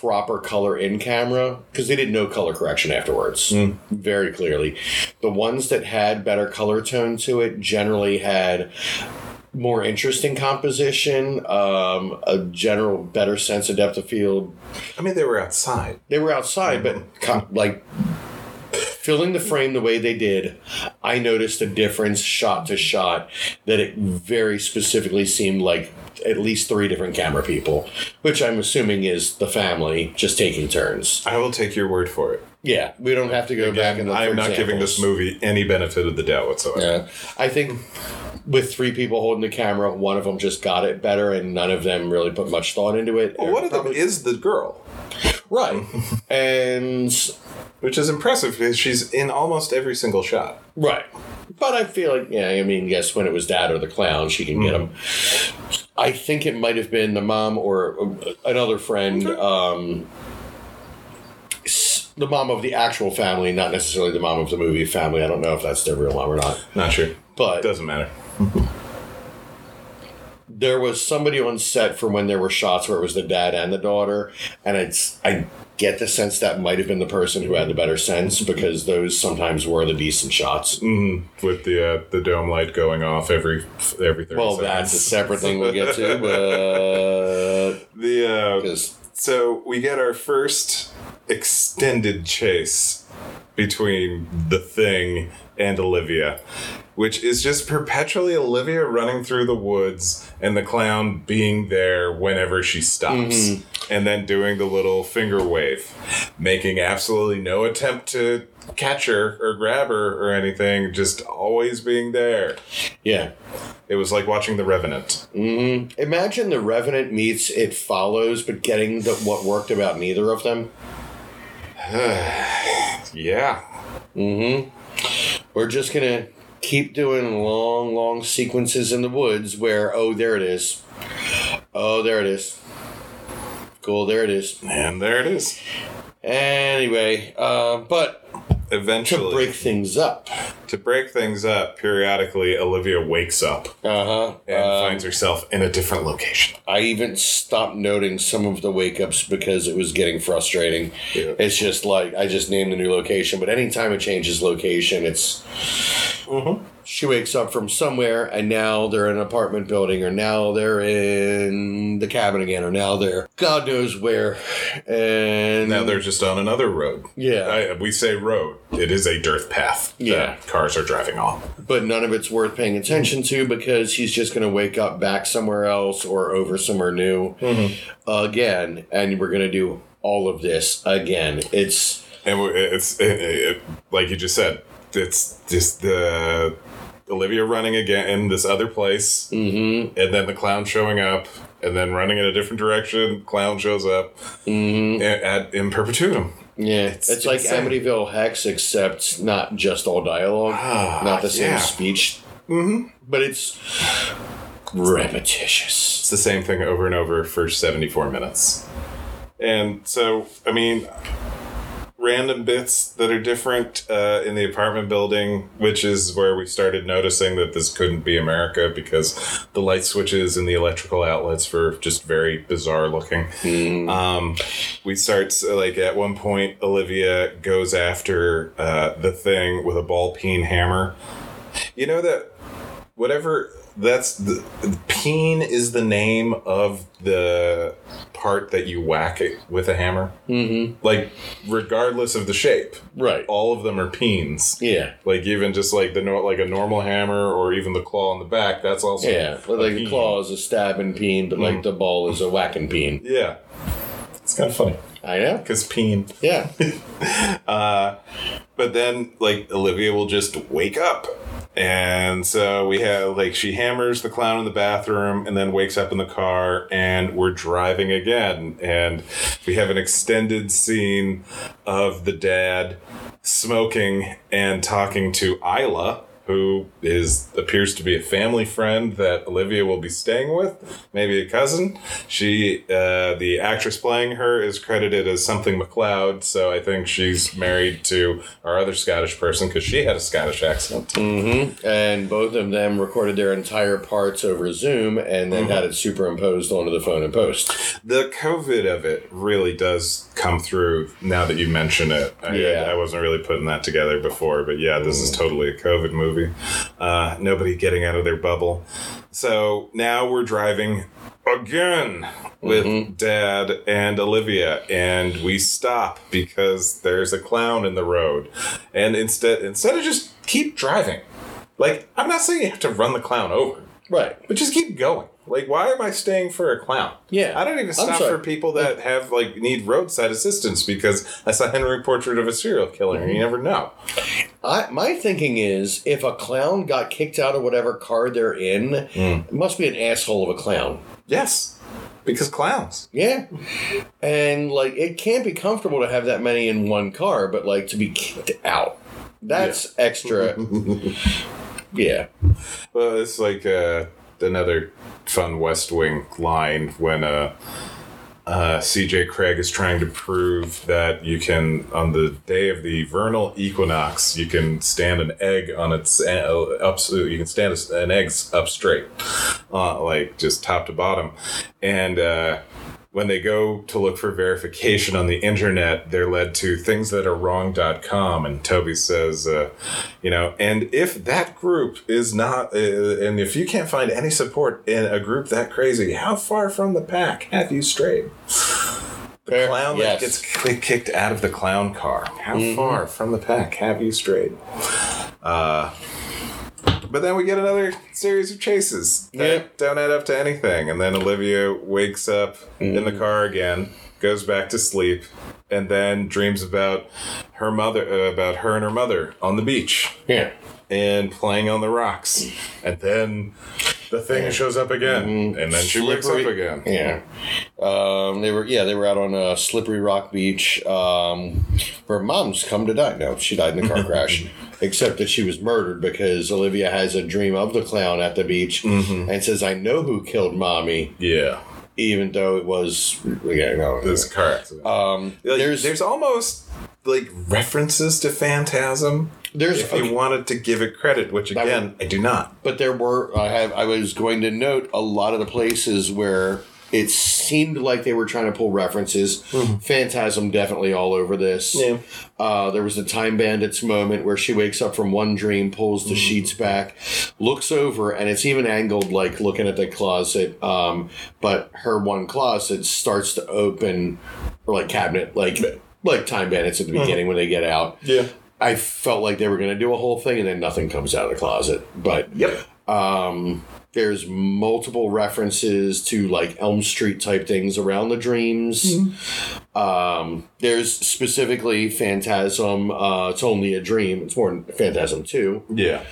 proper color in camera because they did no color correction afterwards very clearly the ones that had better color tone to it generally had more interesting composition um, a general better sense of depth of field I mean, they were outside. they were outside but co- like filling the frame the way they did i noticed a difference shot to shot that it very specifically seemed like at least three different camera people which i'm assuming is the family just taking turns I will take your word for it. yeah we don't have to go back and look I am for not giving this movie any benefit of the doubt whatsoever. yeah i think with three people holding the camera one of them just got it better and none of them really put much thought into it Well, one of them is the girl, right [LAUGHS] and which is impressive because she's in almost every single shot. Right. But I feel like, yeah, I mean, yes, when it was dad or the clown, she can get him. I think it might have been the mom or uh, another friend, um, the mom of the actual family, not necessarily the mom of the movie family. I don't know if that's their real mom or not. Not sure. But Doesn't matter. [LAUGHS] there was somebody on set for when there were shots where it was the dad and the daughter, and it's I get the sense that might have been the person who had the better sense because those sometimes were the decent shots. with the uh, the dome light going off every every 30 Well, seconds. that's a separate thing we'll get to, [LAUGHS] but the uh, so we get our first extended chase between the thing and Olivia, which is just perpetually Olivia running through the woods and the clown being there whenever she stops. Mm-hmm. And then doing the little finger wave, making absolutely no attempt to catch her or grab her or anything, just always being there. yeah. It was like watching The Revenant. Imagine the Revenant meets It Follows, but getting the, what worked about neither of them. [SIGHS] Yeah. Mm-hmm. We're just gonna keep doing long, long sequences in the woods where oh, there it is. Oh, there it is. Cool, there it is. And there it is. Anyway, uh, but eventually to break things up. to break things up, periodically Olivia wakes up Uh huh. and finds herself in a different location. I even stopped noting some of the wake ups because it was getting frustrating. Yeah. It's just like I just named a new location, but anytime it changes location, it's she wakes up from somewhere and now they're in an apartment building, or now they're in the cabin again, or now they're God knows where, and Now they're just on another road. Yeah. I, we say road. It is a dirt path. that Yeah. cars are driving on. but none of it's worth paying attention to because he's just going to wake up back somewhere else or over somewhere new mm-hmm. again, and we're going to do all of this again. It's And it's it, it, like you just said. It's just the Olivia running again in this other place, mm-hmm. and then the clown showing up, and then running in a different direction. Clown shows up mm-hmm. at in perpetuum. yeah, it's, like insane. Amityville Hex, except not just all dialogue, Ah, not the same yeah. speech, mm-hmm. but it's repetitious. It's the same thing over and over for 74 minutes. And so, I mean, random bits that are different uh, in the apartment building, which is where we started noticing that this couldn't be America because the light switches and the electrical outlets were just very bizarre looking. Um, we start, like, at one point, Olivia goes after uh, the thing with a ball peen hammer. You know that whatever that's the, the peen is the name of the part that you whack it with a hammer. Mm-hmm. Like regardless of the shape, Right. all of them are peens. Yeah. Like even just like the like a normal hammer or even the claw on the back. That's also Yeah. Like the claw is a stabbing peen, but like the ball is a whacking peen. Yeah, kind of funny I know. because peen. Yeah. [LAUGHS] Uh, but then like Olivia will just wake up. And so we have like she hammers the clown in the bathroom and then wakes up in the car and we're driving again and we have an extended scene of the dad smoking and talking to Isla who is appears to be a family friend that Olivia will be staying with, maybe a cousin. She, uh, the actress playing her, is credited as something McLeod, so I think she's married to our other Scottish person because she had a Scottish accent. Mm-hmm. and both of them recorded their entire parts over Zoom and then mm-hmm. had it superimposed onto the phone and post. The COVID of it really does come through now that you mention it. I, Yeah. I, wasn't really putting that together before, but yeah, this is mm. totally a COVID movie. Uh, nobody getting out of their bubble. So now we're driving again with Dad and Olivia, and we stop because there's a clown in the road. And instead, instead of just keep driving, like I'm not saying you have to run the clown over. Right. But just keep going. Like, why am I staying for a clown? Yeah. I don't even stop for people that have like need roadside assistance because I saw Henry portrait of a serial killer, and you mm-hmm. never know. I, my thinking is if a clown got kicked out of whatever car they're in, mm. it must be an asshole of a clown. Yes, because clowns. Yeah. And like it can't be comfortable to have that many in one car, but like to be kicked out. That's extra. [LAUGHS] yeah. Well, it's like uh, another fun West Wing line when uh, uh, CJ Cregg is trying to prove that you can, on the day of the vernal equinox, you can stand an egg on its uh, up. You can stand an egg up straight, uh, like just top to bottom, and. Uh, when they go to look for verification on the internet, they're led to things that are wrong.com. And Toby says, uh, you know, and if that group is not, uh, and if you can't find any support in a group that crazy, how far from the pack have you strayed? The Fair. clown Yes. that gets kicked out of the clown car. How far from the pack have you strayed? Uh, but then we get another series of chases that Yep. don't add up to anything. And then Olivia wakes up in Mm. the car again, goes back to sleep, and then dreams about her mother, uh, about her and her mother on the beach Yeah. and playing on the rocks. And then the thing shows up again, and then she wakes up Mm-hmm. Again. Yeah. Um, they were yeah, they were out on a slippery rock beach, um, where mom's come to die. No, she died in a car [LAUGHS] crash. Except that she was murdered because Olivia has a dream of the clown at the beach and says, I know who killed mommy, Yeah, even though it was yeah, no. this car accident. Um Like, there's there's almost like references to Phantasm. There's If you wanted to give it credit, which again I do not. but there were I have I was going to note a lot of the places where it seemed like they were trying to pull references. Phantasm definitely all over this. Yeah. Uh, there was the Time Bandits moment where she wakes up from one dream, pulls the sheets back, looks over, and it's even angled like looking at the closet. Um, but her one closet starts to open, or like cabinet, like like Time Bandits at the beginning when they get out. Yeah. I felt like they were going to do a whole thing, and then nothing comes out of the closet. But Yep. um, there's multiple references to like Elm Street type things around the dreams. Um, there's specifically Phantasm. Uh, it's only a dream. It's more Phantasm two. Yeah.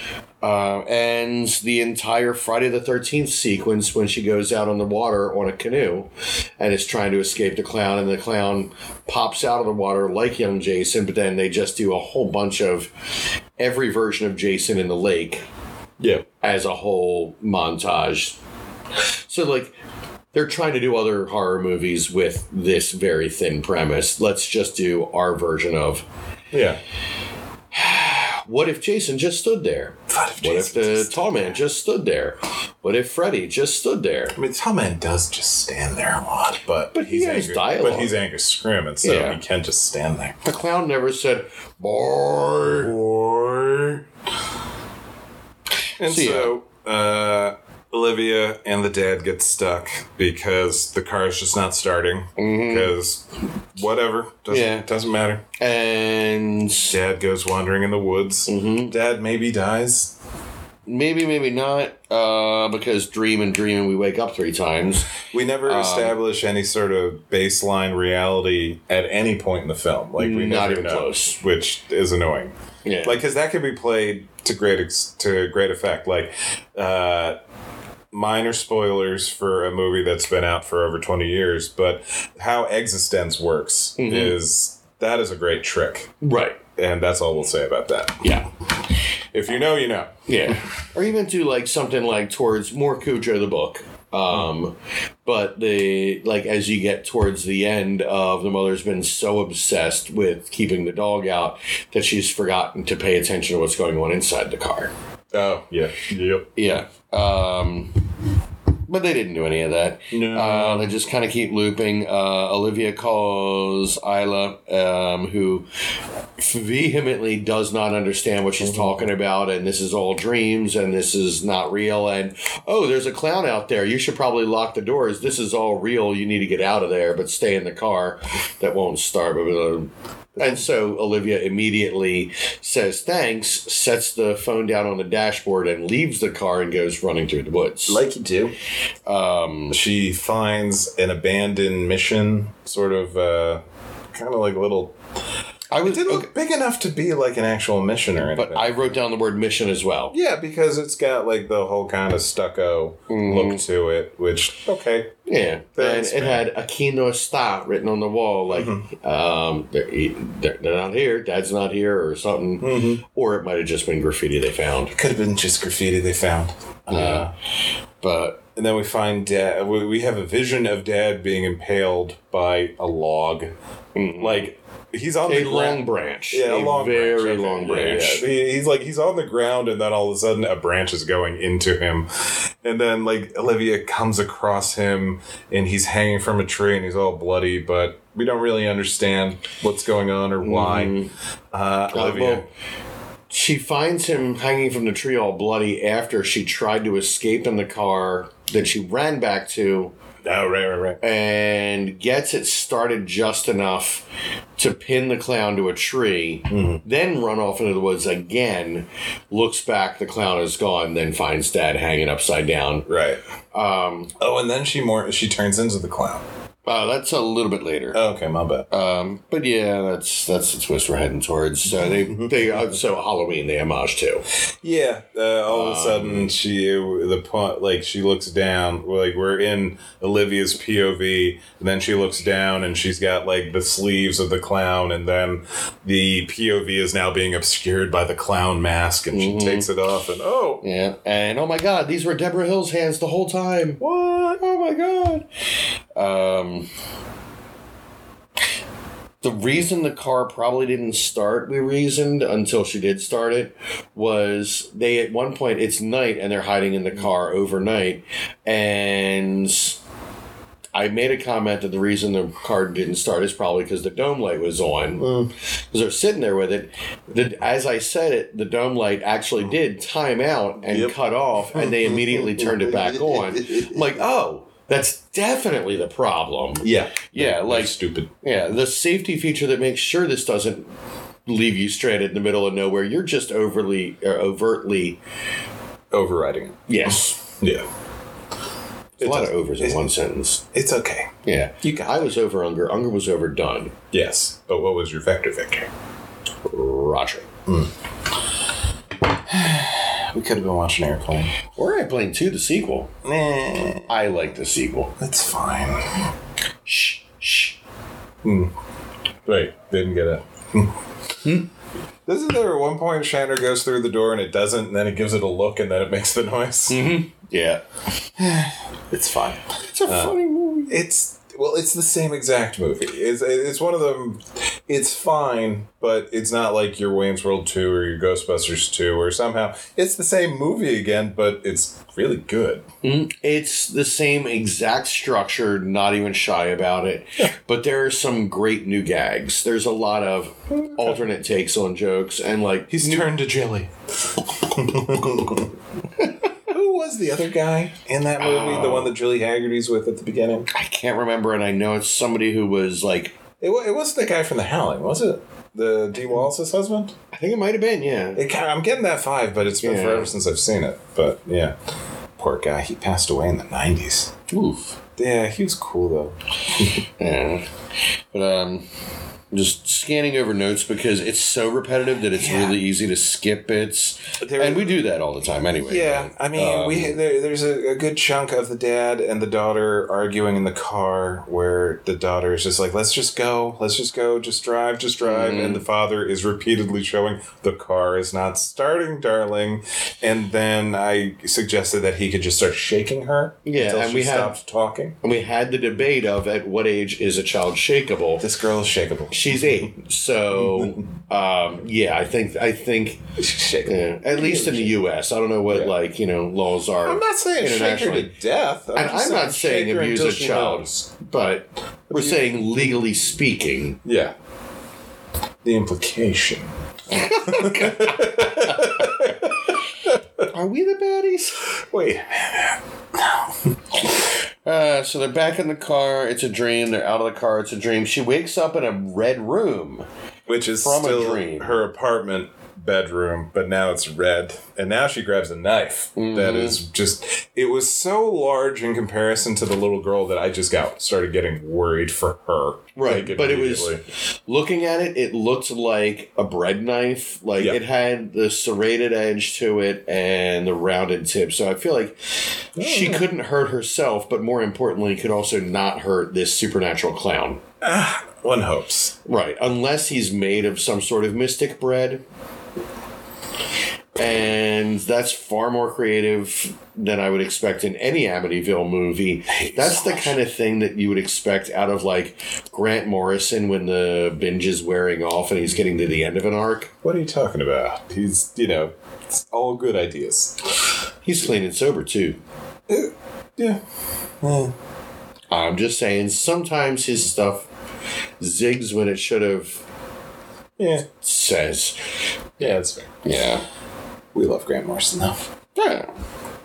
Uh, and the entire Friday the Thirteenth sequence when she goes out on the water on a canoe, and is trying to escape the clown, and the clown pops out of the water like young Jason, but then they just do a whole bunch of every version of Jason in the lake Yeah. As a whole montage. So like they're trying to do other horror movies with this very thin premise. Let's just do our version of Yeah. what if Jason just stood there? What if What if the tall man just stood there? What if Freddy just stood there? I mean, tall Man does just stand there a lot, but But he he's has Angus, dialogue. But he's Angus Scrimm, and so Yeah. he can just stand there. The clown never said, "Boy." Or and So, so, uh, Olivia and the dad get stuck because the car is just not starting. Because whatever doesn't Yeah. doesn't matter. And Dad goes wandering in the woods. Dad maybe dies. maybe, maybe not, uh, because dream and dream and we wake up three times. We never Um, establish any sort of baseline reality at any point in the film. Like we Not never even know, close. which is annoying. Yeah. like because that could be played to great ex- to great effect like uh minor spoilers for a movie that's been out for over 20 years but how existence works Mm-hmm. is that is a great trick right. and that's all we'll say about that Yeah. if you know you know Yeah. or even do like something like towards more Cujo the book. Um, but the like as you get towards the end of the mother's been so obsessed with keeping the dog out that she's forgotten to pay attention to what's going on inside the car. oh yeah yep Yeah. Um, but they didn't do any of that. No. Uh, they just kind of keep looping. Uh, Olivia calls Isla, um, who vehemently does not understand what she's talking about, and this is all dreams, and this is not real. And oh, there's a clown out there. You should probably lock the doors. This is all real. You need to get out of there, but stay in the car. That won't start. And so Olivia immediately says thanks, sets the phone down on the dashboard, and leaves the car and goes running through the woods. like you do um she finds an abandoned mission sort of uh kind of like a little I it was, didn't okay, look big enough to be like an actual mission or anything but I wrote down the word mission as well. Yeah, because it's got like the whole kind of stucco look to it, which okay, Yeah, and it had Aquí no está written on the wall, like um, they're, they're they're not here, Dad's not here, or something, or it might have just been graffiti they found. could have been just graffiti they found. Uh, But and then we find dad. We we have a vision of dad being impaled by a log, like he's on a the long ground. branch, Yeah, a, long very branch. Long branch. yeah. He- He's like he's on the ground, and then all of a sudden a branch is going into him, and then like Olivia comes across him, and he's hanging from a tree, and he's all bloody, but we don't really understand what's going on or why. Uh, Uh, Olivia, well, she finds him hanging from the tree all bloody after she tried to escape in the car that she ran back to oh right, right, right. and gets it started just enough to pin the clown to a tree, then run off into the woods again, looks back, the clown is gone, then finds dad hanging upside down. Right. Um, oh, and then she more she turns into the clown. Uh, that's a little bit later. Oh, okay, my bad. Um, but yeah, that's that's the twist we're heading towards. So they they uh, so Halloween they homage to. yeah. Uh, all of a sudden, she the point like she looks down. Like we're in Olivia's POV, and then she looks down, and she's got like the sleeves of the clown, and then the POV is now being obscured by the clown mask, and she takes it off, and oh, Yeah, and oh my God, these were Debra Hill's hands the whole time. What? Oh my God. Um, the reason the car probably didn't start, we reasoned until she did start it, was they at one point it's night and they're hiding in the car overnight, and I made a comment that the reason the car didn't start is probably because the dome light was on. Because they're sitting there with it. The, as I said it, the dome light actually did time out and Yep. cut off, and they immediately turned it back on. I'm [LAUGHS] like, oh, that's definitely the problem. Yeah. Yeah, like stupid. yeah, the safety feature that makes sure this doesn't leave you stranded in the middle of nowhere. You're just overly or overtly Overriding it. yes. Yeah. A lot of overs in one sentence. It's okay. Yeah, You got I was over Unger. Unger was overdone. Yes. But what was your vector victory? Roger. Mm. We could have been watching Airplane. Or Airplane Two, the sequel. Nah. I like the sequel. That's fine. Shh, shh. Hmm. Wait, didn't get it. Hmm. Isn't there at one point Shatner goes through the door and it doesn't, and then it gives it a look and then it makes the noise? Mm-hmm. Yeah, [SIGHS] It's fine. it's a uh, funny movie. It's well, it's the same exact movie. It's it's one of them. It's fine, but it's not like your Wayne's World two or your Ghostbusters two, or somehow it's the same movie again, but it's really good. Mm-hmm. It's the same exact structure, not even shy about it. But there are some great new gags. There's a lot of alternate takes on jokes, and like He's turned to jelly. [LAUGHS] Who was the other guy in that movie? the uh, one that Julie Hagerty's with at the beginning. I can't remember, and I know it's somebody who was like, It, wa- it wasn't the guy from The Howling, was it? The Dee Wallace's husband. I think it might have been, yeah. It I'm getting that five, but it's been Yeah. forever since I've seen it. But yeah, poor guy. He passed away in the '90s. Oof. Yeah, he was cool though. [LAUGHS] Yeah. But um, just scanning over notes because it's so repetitive that it's Yeah. really easy to skip bits, There- and we do that all the time anyway. Yeah, I mean, we Um, there, there's a, a good chunk of the dad and the daughter arguing in the car where the daughter is just like, "Let's just go, let's just go, just drive, just drive," Mm-hmm. and the father is repeatedly showing the car is not starting, darling. And then I suggested that he could just start shaking her Yeah, until and she we had- stops talking. And we had the debate of at what age is a child shakeable. This girl is shakeable. She's eight, so [LAUGHS] um, yeah, I think I think shakeable. yeah, at least in the U.S. I don't know what Yeah. like you know laws are. I'm not saying shake her to internationally. death. and just I'm not saying shake her abuse until a she child, knows. but we're saying legally speaking. Yeah. The implication. [LAUGHS] Are we the baddies? Wait. Uh, so they're back in the car. It's a dream. They're out of the car. It's a dream. She wakes up in a red room. Which is From a still dream. her apartment bedroom, but now it's red. And now she grabs a knife that Mm-hmm. is just it was so large in comparison to the little girl that I just got started getting worried for her. Right, like, but it was looking at it. It looked like a bread knife. Like it had the serrated edge to it and the rounded tip. So I feel like she couldn't hurt herself, but more importantly, could also not hurt this supernatural clown. one hopes. Right, unless he's made of some sort of mystic bread. And that's far more creative than I would expect in any Amityville movie. [LAUGHS] That's the kind of thing that you would expect out of like Grant Morrison when the binge is wearing off and he's getting to the end of an arc. What are you talking about? He's you know, it's all good ideas. He's clean and sober too. Uh, yeah. I'm just saying, sometimes his stuff zigs when it should have Yeah. says. Yeah, that's fair. Yeah. We love Grant Morrison though. Yeah.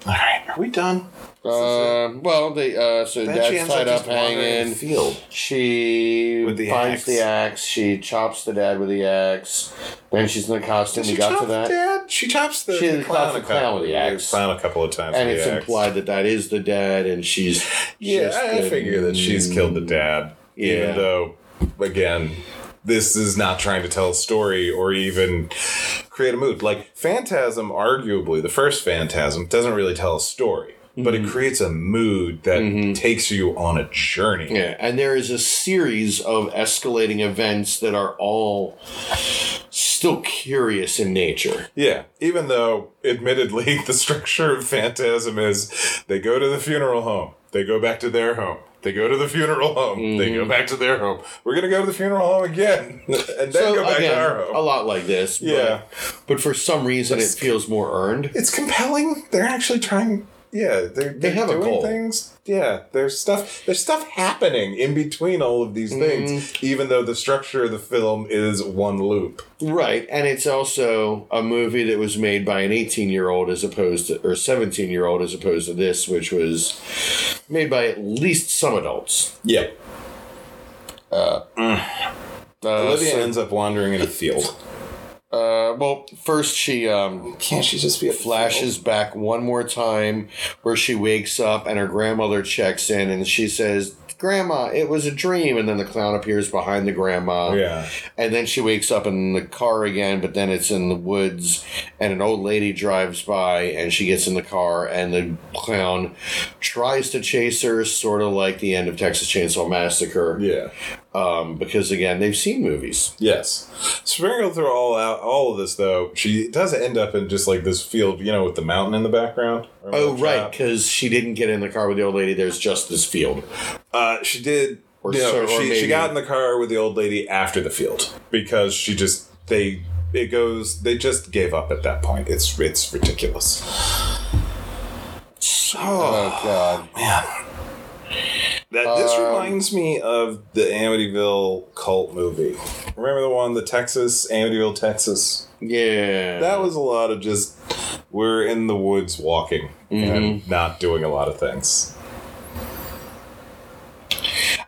Alright, are we done? Uh, well, they uh, so Then she dad's tied up up, just in hanging. the field. She With the finds axe. the axe. She chops the dad with the axe. Then she's in the costume. We She got to chops that, Dad? She chops the, She the chops clown, the a clown couple, with the axe. clown a couple of times. and with it's the axe. implied that that is the dad, and she's Yeah, just I the- figure that she's killed the dad. Yeah. Even though, again, this is not trying to tell a story or even create a mood. Like Phantasm, arguably, the first Phantasm doesn't really tell a story, but it mm-hmm. creates a mood that mm-hmm. takes you on a journey. Yeah, and there is a series of escalating events that are all still curious in nature. Yeah, even though, admittedly, [LAUGHS] the structure of Phantasm is they go to the funeral home, they go back to their home, They go to the funeral home. They go mm-hmm. back to their home. We're gonna go to the funeral home again, [LAUGHS] and then So go back again, to our home. a lot like this. but- Yeah. but, for some reason it feels more earned. it's compelling. They're actually trying. Yeah, they're, they're have a doing goal. things. Yeah, there's stuff. There's stuff happening in between all of these things, Mm-hmm. even though the structure of the film is one loop. Right, and it's also a movie that was made by an 18 year old as opposed to, or 17 year old as opposed to this, which was made by at least some adults. Yeah, Uh, Olivia so- ends up wandering in a field. Uh, well, first she um, Can't she just be a flashes back one more time where she wakes up and her grandmother checks in and she says, Grandma, it was a dream. And then the clown appears behind the grandma. Yeah. And then she wakes up in the car again, but then it's in the woods, and an old lady drives by, and she gets in the car, and the clown tries to chase her, sort of like the end of Texas Chainsaw Massacre. Yeah. Um, because again, they've seen movies. Yes. Sprinkled through all out all of this though, she does end up in just like this field, you know, with the mountain in the background. Oh, right, because she didn't get in the car with the old lady. There's just this field. Uh, she did. Or you know, so- or she, she got in the car with the old lady after the field because she just they it goes they just gave up at that point. It's it's ridiculous. [SIGHS] Oh, God. Man. That this Um, reminds me of the Amityville cult movie. Remember the one, the Texas Amityville, Texas. Yeah. That was a lot of just we're in the woods walking Mm-hmm. and not doing a lot of things.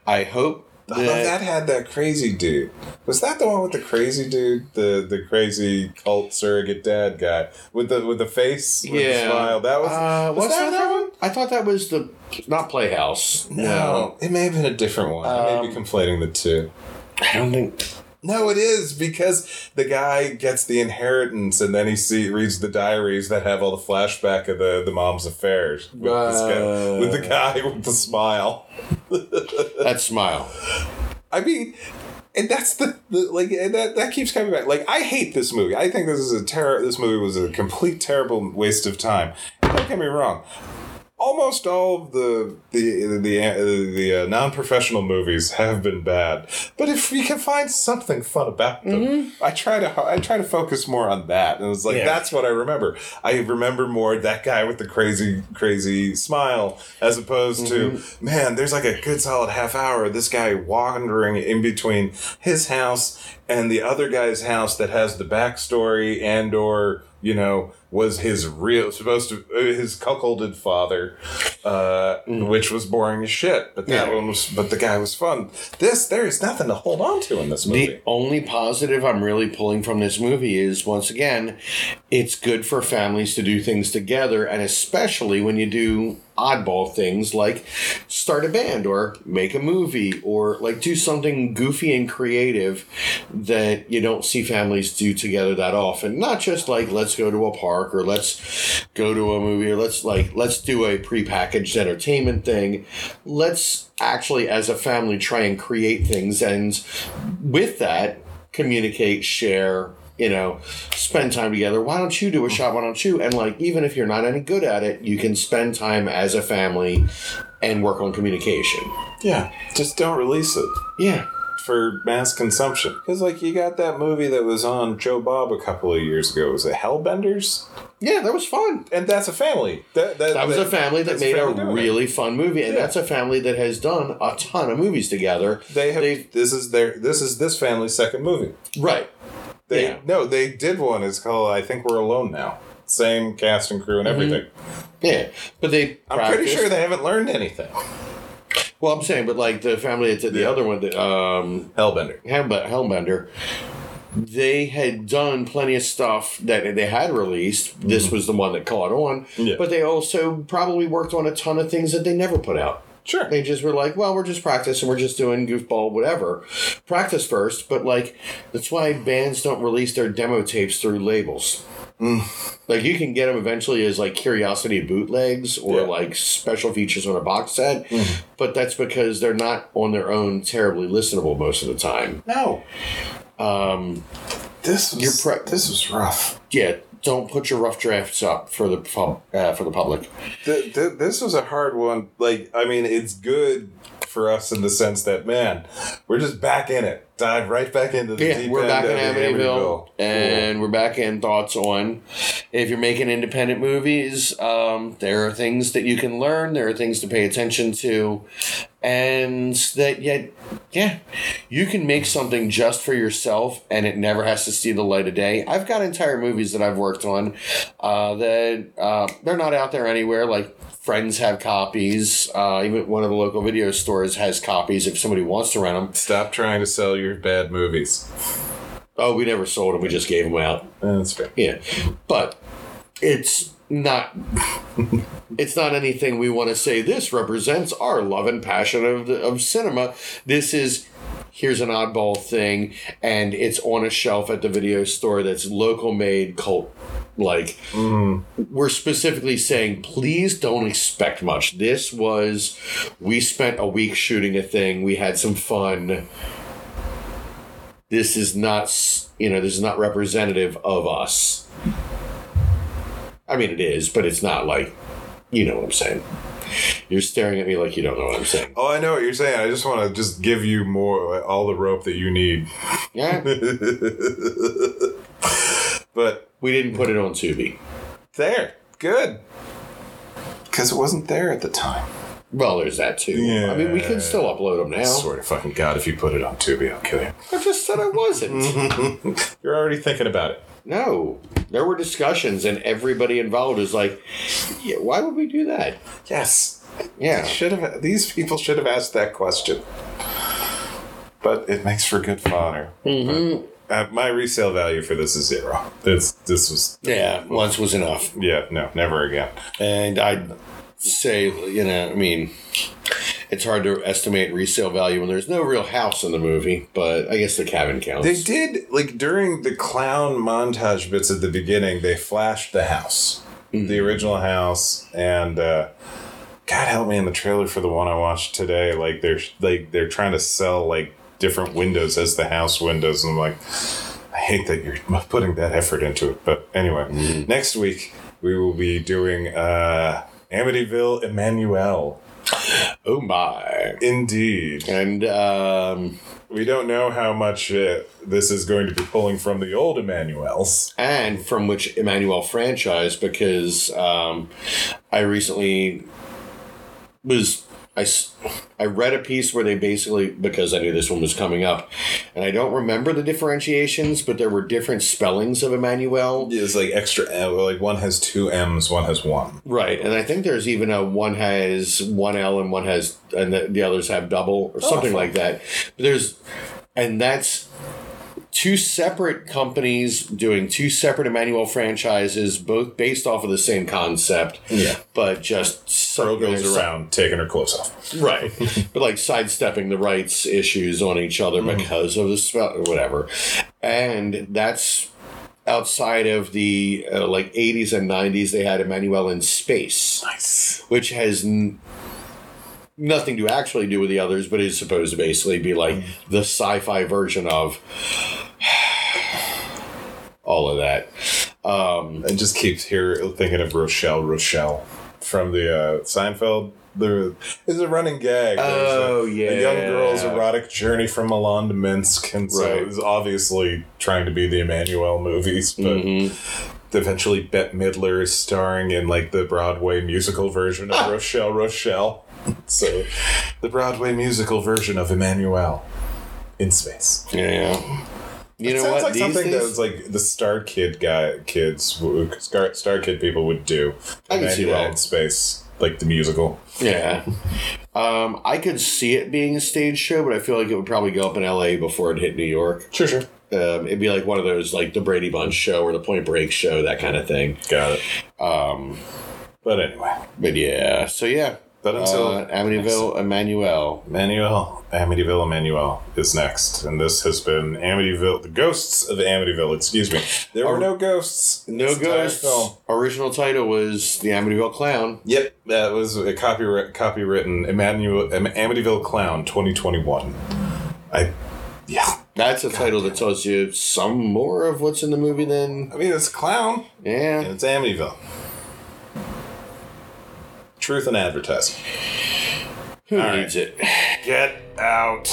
I hope That. had that crazy dude. Was that the one with the crazy dude, the the crazy cult surrogate dad guy with the with the face, with the yeah. smile? That was Uh, was that, that one? I thought that was the. Not Playhouse. No, it may have been a different one. I may be Um, conflating the two. I don't think. No, it is because the guy gets the inheritance, and then he see reads the diaries that have all the flashback of the, the mom's affairs with, this guy, with the guy with the smile. [LAUGHS] That smile. I mean, and that's the, the like and that that keeps coming back. Like I hate this movie. I think this is a terror. This movie was a complete terrible waste of time. Don't get me wrong. Almost all of the the the the, the uh, non professional movies have been bad, but if we can find something fun about them, I try to I try to focus more on that, and it's like Yeah. that's what I remember. I remember more that guy with the crazy crazy smile as opposed to man. There's like a good solid half hour of this guy wandering in between his house and the other guy's house that has the backstory and or you know was his real supposed to uh, his cuckolded father uh which was boring as shit but that Yeah. one was but the guy was fun. This there is nothing to hold on to in this movie. The only positive I'm really pulling from this movie is once again, it's good for families to do things together, and especially when you do oddball things like start a band or make a movie or like do something goofy and creative that you don't see families do together that often. Not just like let's go to a park or let's go to a movie or let's like let's do a prepackaged entertainment thing. Let's actually as a family try and create things and with that communicate, share, you know, spend time together. Why don't you do a shot? Why don't you? And like, even if you're not any good at it, you can spend time as a family and work on communication. yeah just don't release it Yeah. for mass consumption because like you got that movie that was on joe bob a couple of years ago was it hellbenders Yeah, that was fun. and that's a family that, that, That was a family that made a family doing it. really fun movie, and Yeah. that's a family that has done a ton of movies together. they have They've- this is their this is this family's second movie right. They Yeah. no, they did one. It's called I think we're alone now. Same cast and crew and Mm-hmm. everything. Yeah, but they. I'm pretty sure they haven't learned anything. Well, I'm saying, but like the family that did the Yeah. other one, the, um, Hellbender. Hellbender, they had done plenty of stuff that they had released. This was the one that caught on. Mm-hmm. Yeah. But they also probably worked on a ton of things that they never put out. Sure. They just were like, well, we're just practicing, we're just doing goofball, whatever. Practice first, but like, that's why bands don't release their demo tapes through labels. Like, you can get them eventually as like curiosity bootlegs or Yeah. like special features on a box set, but that's because they're not on their own terribly listenable most of the time. No. Um, This was You're pre- this was rough. yeah, don't put your rough drafts up for the uh, for the public. Th- th- this was a hard one. Like I mean, it's good for us in the sense that man, we're just back in it. Dive right back into the Yeah, deep we're end back of in Amityville, Cool. and we're back in thoughts on if you're making independent movies. Um, there are things that you can learn. There are things to pay attention to, and that yet, yeah, you can make something just for yourself, and it never has to see the light of day. I've got entire movies that I've worked on uh, that uh, they're not out there anywhere. Like friends have copies. Uh, even one of the local video stores has copies if somebody wants to rent them. Stop trying to sell your bad movies. Oh, we never sold them. We just gave them out. That's fair. Yeah, but it's not. it's not anything we want to say. This represents our love and passion of the, of cinema. This is. Here's an oddball thing, and it's on a shelf at the video store that's local made cult. Like, mm-hmm. we're specifically saying, please don't expect much. This was, we spent a week shooting a thing, we had some fun. This is not you know this is not representative of us. I mean it is but it's not like you know what i'm saying. You're staring at me like you don't know what i'm saying. Oh, I know what you're saying. I just want to just give you more all the rope that you need. yeah. [LAUGHS] But we didn't put it on tubi there, good. Because it wasn't there at the time. well there's that too i mean we can still upload them I now swear to fucking God, if you put it on Tubi, I'll kill you. i just said i wasn't [LAUGHS] You're already thinking about it. no there were discussions and everybody involved is like yeah, why would we do that Yes. yeah Should have these people should have asked that question. But it makes for good fodder. Mm-hmm. Uh, my resale value for this is zero. This this was yeah once was enough yeah no never again. And I'd say, you know, I mean, it's hard to estimate resale value when there's no real house in the movie, but I guess the cabin counts. They did like during the clown montage bits at the beginning. They flashed the house, the original house, and uh, God help me in the trailer for the one I watched today. Like they're like they're trying to sell like different windows as the house windows, and I'm like, I hate that you're [LAUGHS] putting that effort into it. But anyway, next week we will be doing uh, Amityville Emmanuel. Oh my. Indeed. And um, We don't know how much uh, this is going to be pulling from the old Emmanuels. and from which Emmanuel franchise, because um, I recently was. I, s- I read a piece where they basically because I knew this one was coming up, and I don't remember the differentiations, but there were different spellings of Emmanuel. It's like extra, uh, M- like one has two M's, one has one. Right, and I think there's even a one has one L and one has and the, the others have double or oh, something fun. like that. But there's and that's two separate companies doing two separate Emmanuel franchises, both based off of the same concept. Yeah. but just so, goes around taking her clothes off. right, [LAUGHS] but like sidestepping the rights issues on each other because of the spell or whatever, and that's outside of the uh, like 80s and 90s they had Emmanuel in space Nice. which has n- nothing to actually do with the others, but is supposed to basically be like the sci-fi version of all of that. Um, I just keeps here thinking of Rochelle, Rochelle from the uh, Seinfeld. There is a running gag. Oh, a, a young girl's erotic journey from Milan to Minsk, and so Right. it was obviously trying to be the Emmanuel movies, but. Mm-hmm. Eventually, Bette Midler is starring in like the Broadway musical version of [LAUGHS] Rochelle, Rochelle. So, the Broadway musical version of Emmanuel in space. yeah. You It know sounds what? like These something that was like the Star Kid guy, kids, Star, Star Kid people would do. I can see that. in space, like the musical. yeah. Um, I could see it being a stage show, but I feel like it would probably go up in L.A. before it hit New York. Sure, sure. Um, it'd be like one of those, like the Brady Bunch show or the Point Break show, that kind of thing. Got it. Um, But anyway, but yeah, so yeah. But until uh, Amityville, Emmanuel. Emmanuel, Amityville, Emmanuel is next, and this has been Amityville, the ghosts of Amityville. Excuse me, there were no ghosts. in No this ghosts. film. Original title was The Amityville Clown. Yep, that was a copyright copywritten Emmanuel Amityville Clown 2021. I, yeah. That's a title that tells you some more of what's in the movie than. I mean, it's a clown, Yeah. and it's Amityville. Truth and advertising. Who All right. needs it? Get out.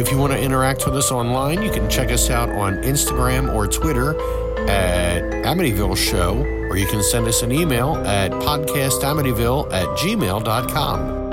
If you want to interact with us online, you can check us out on Instagram or Twitter at Amityville Show, or you can send us an email at podcastamityville at gmail.com.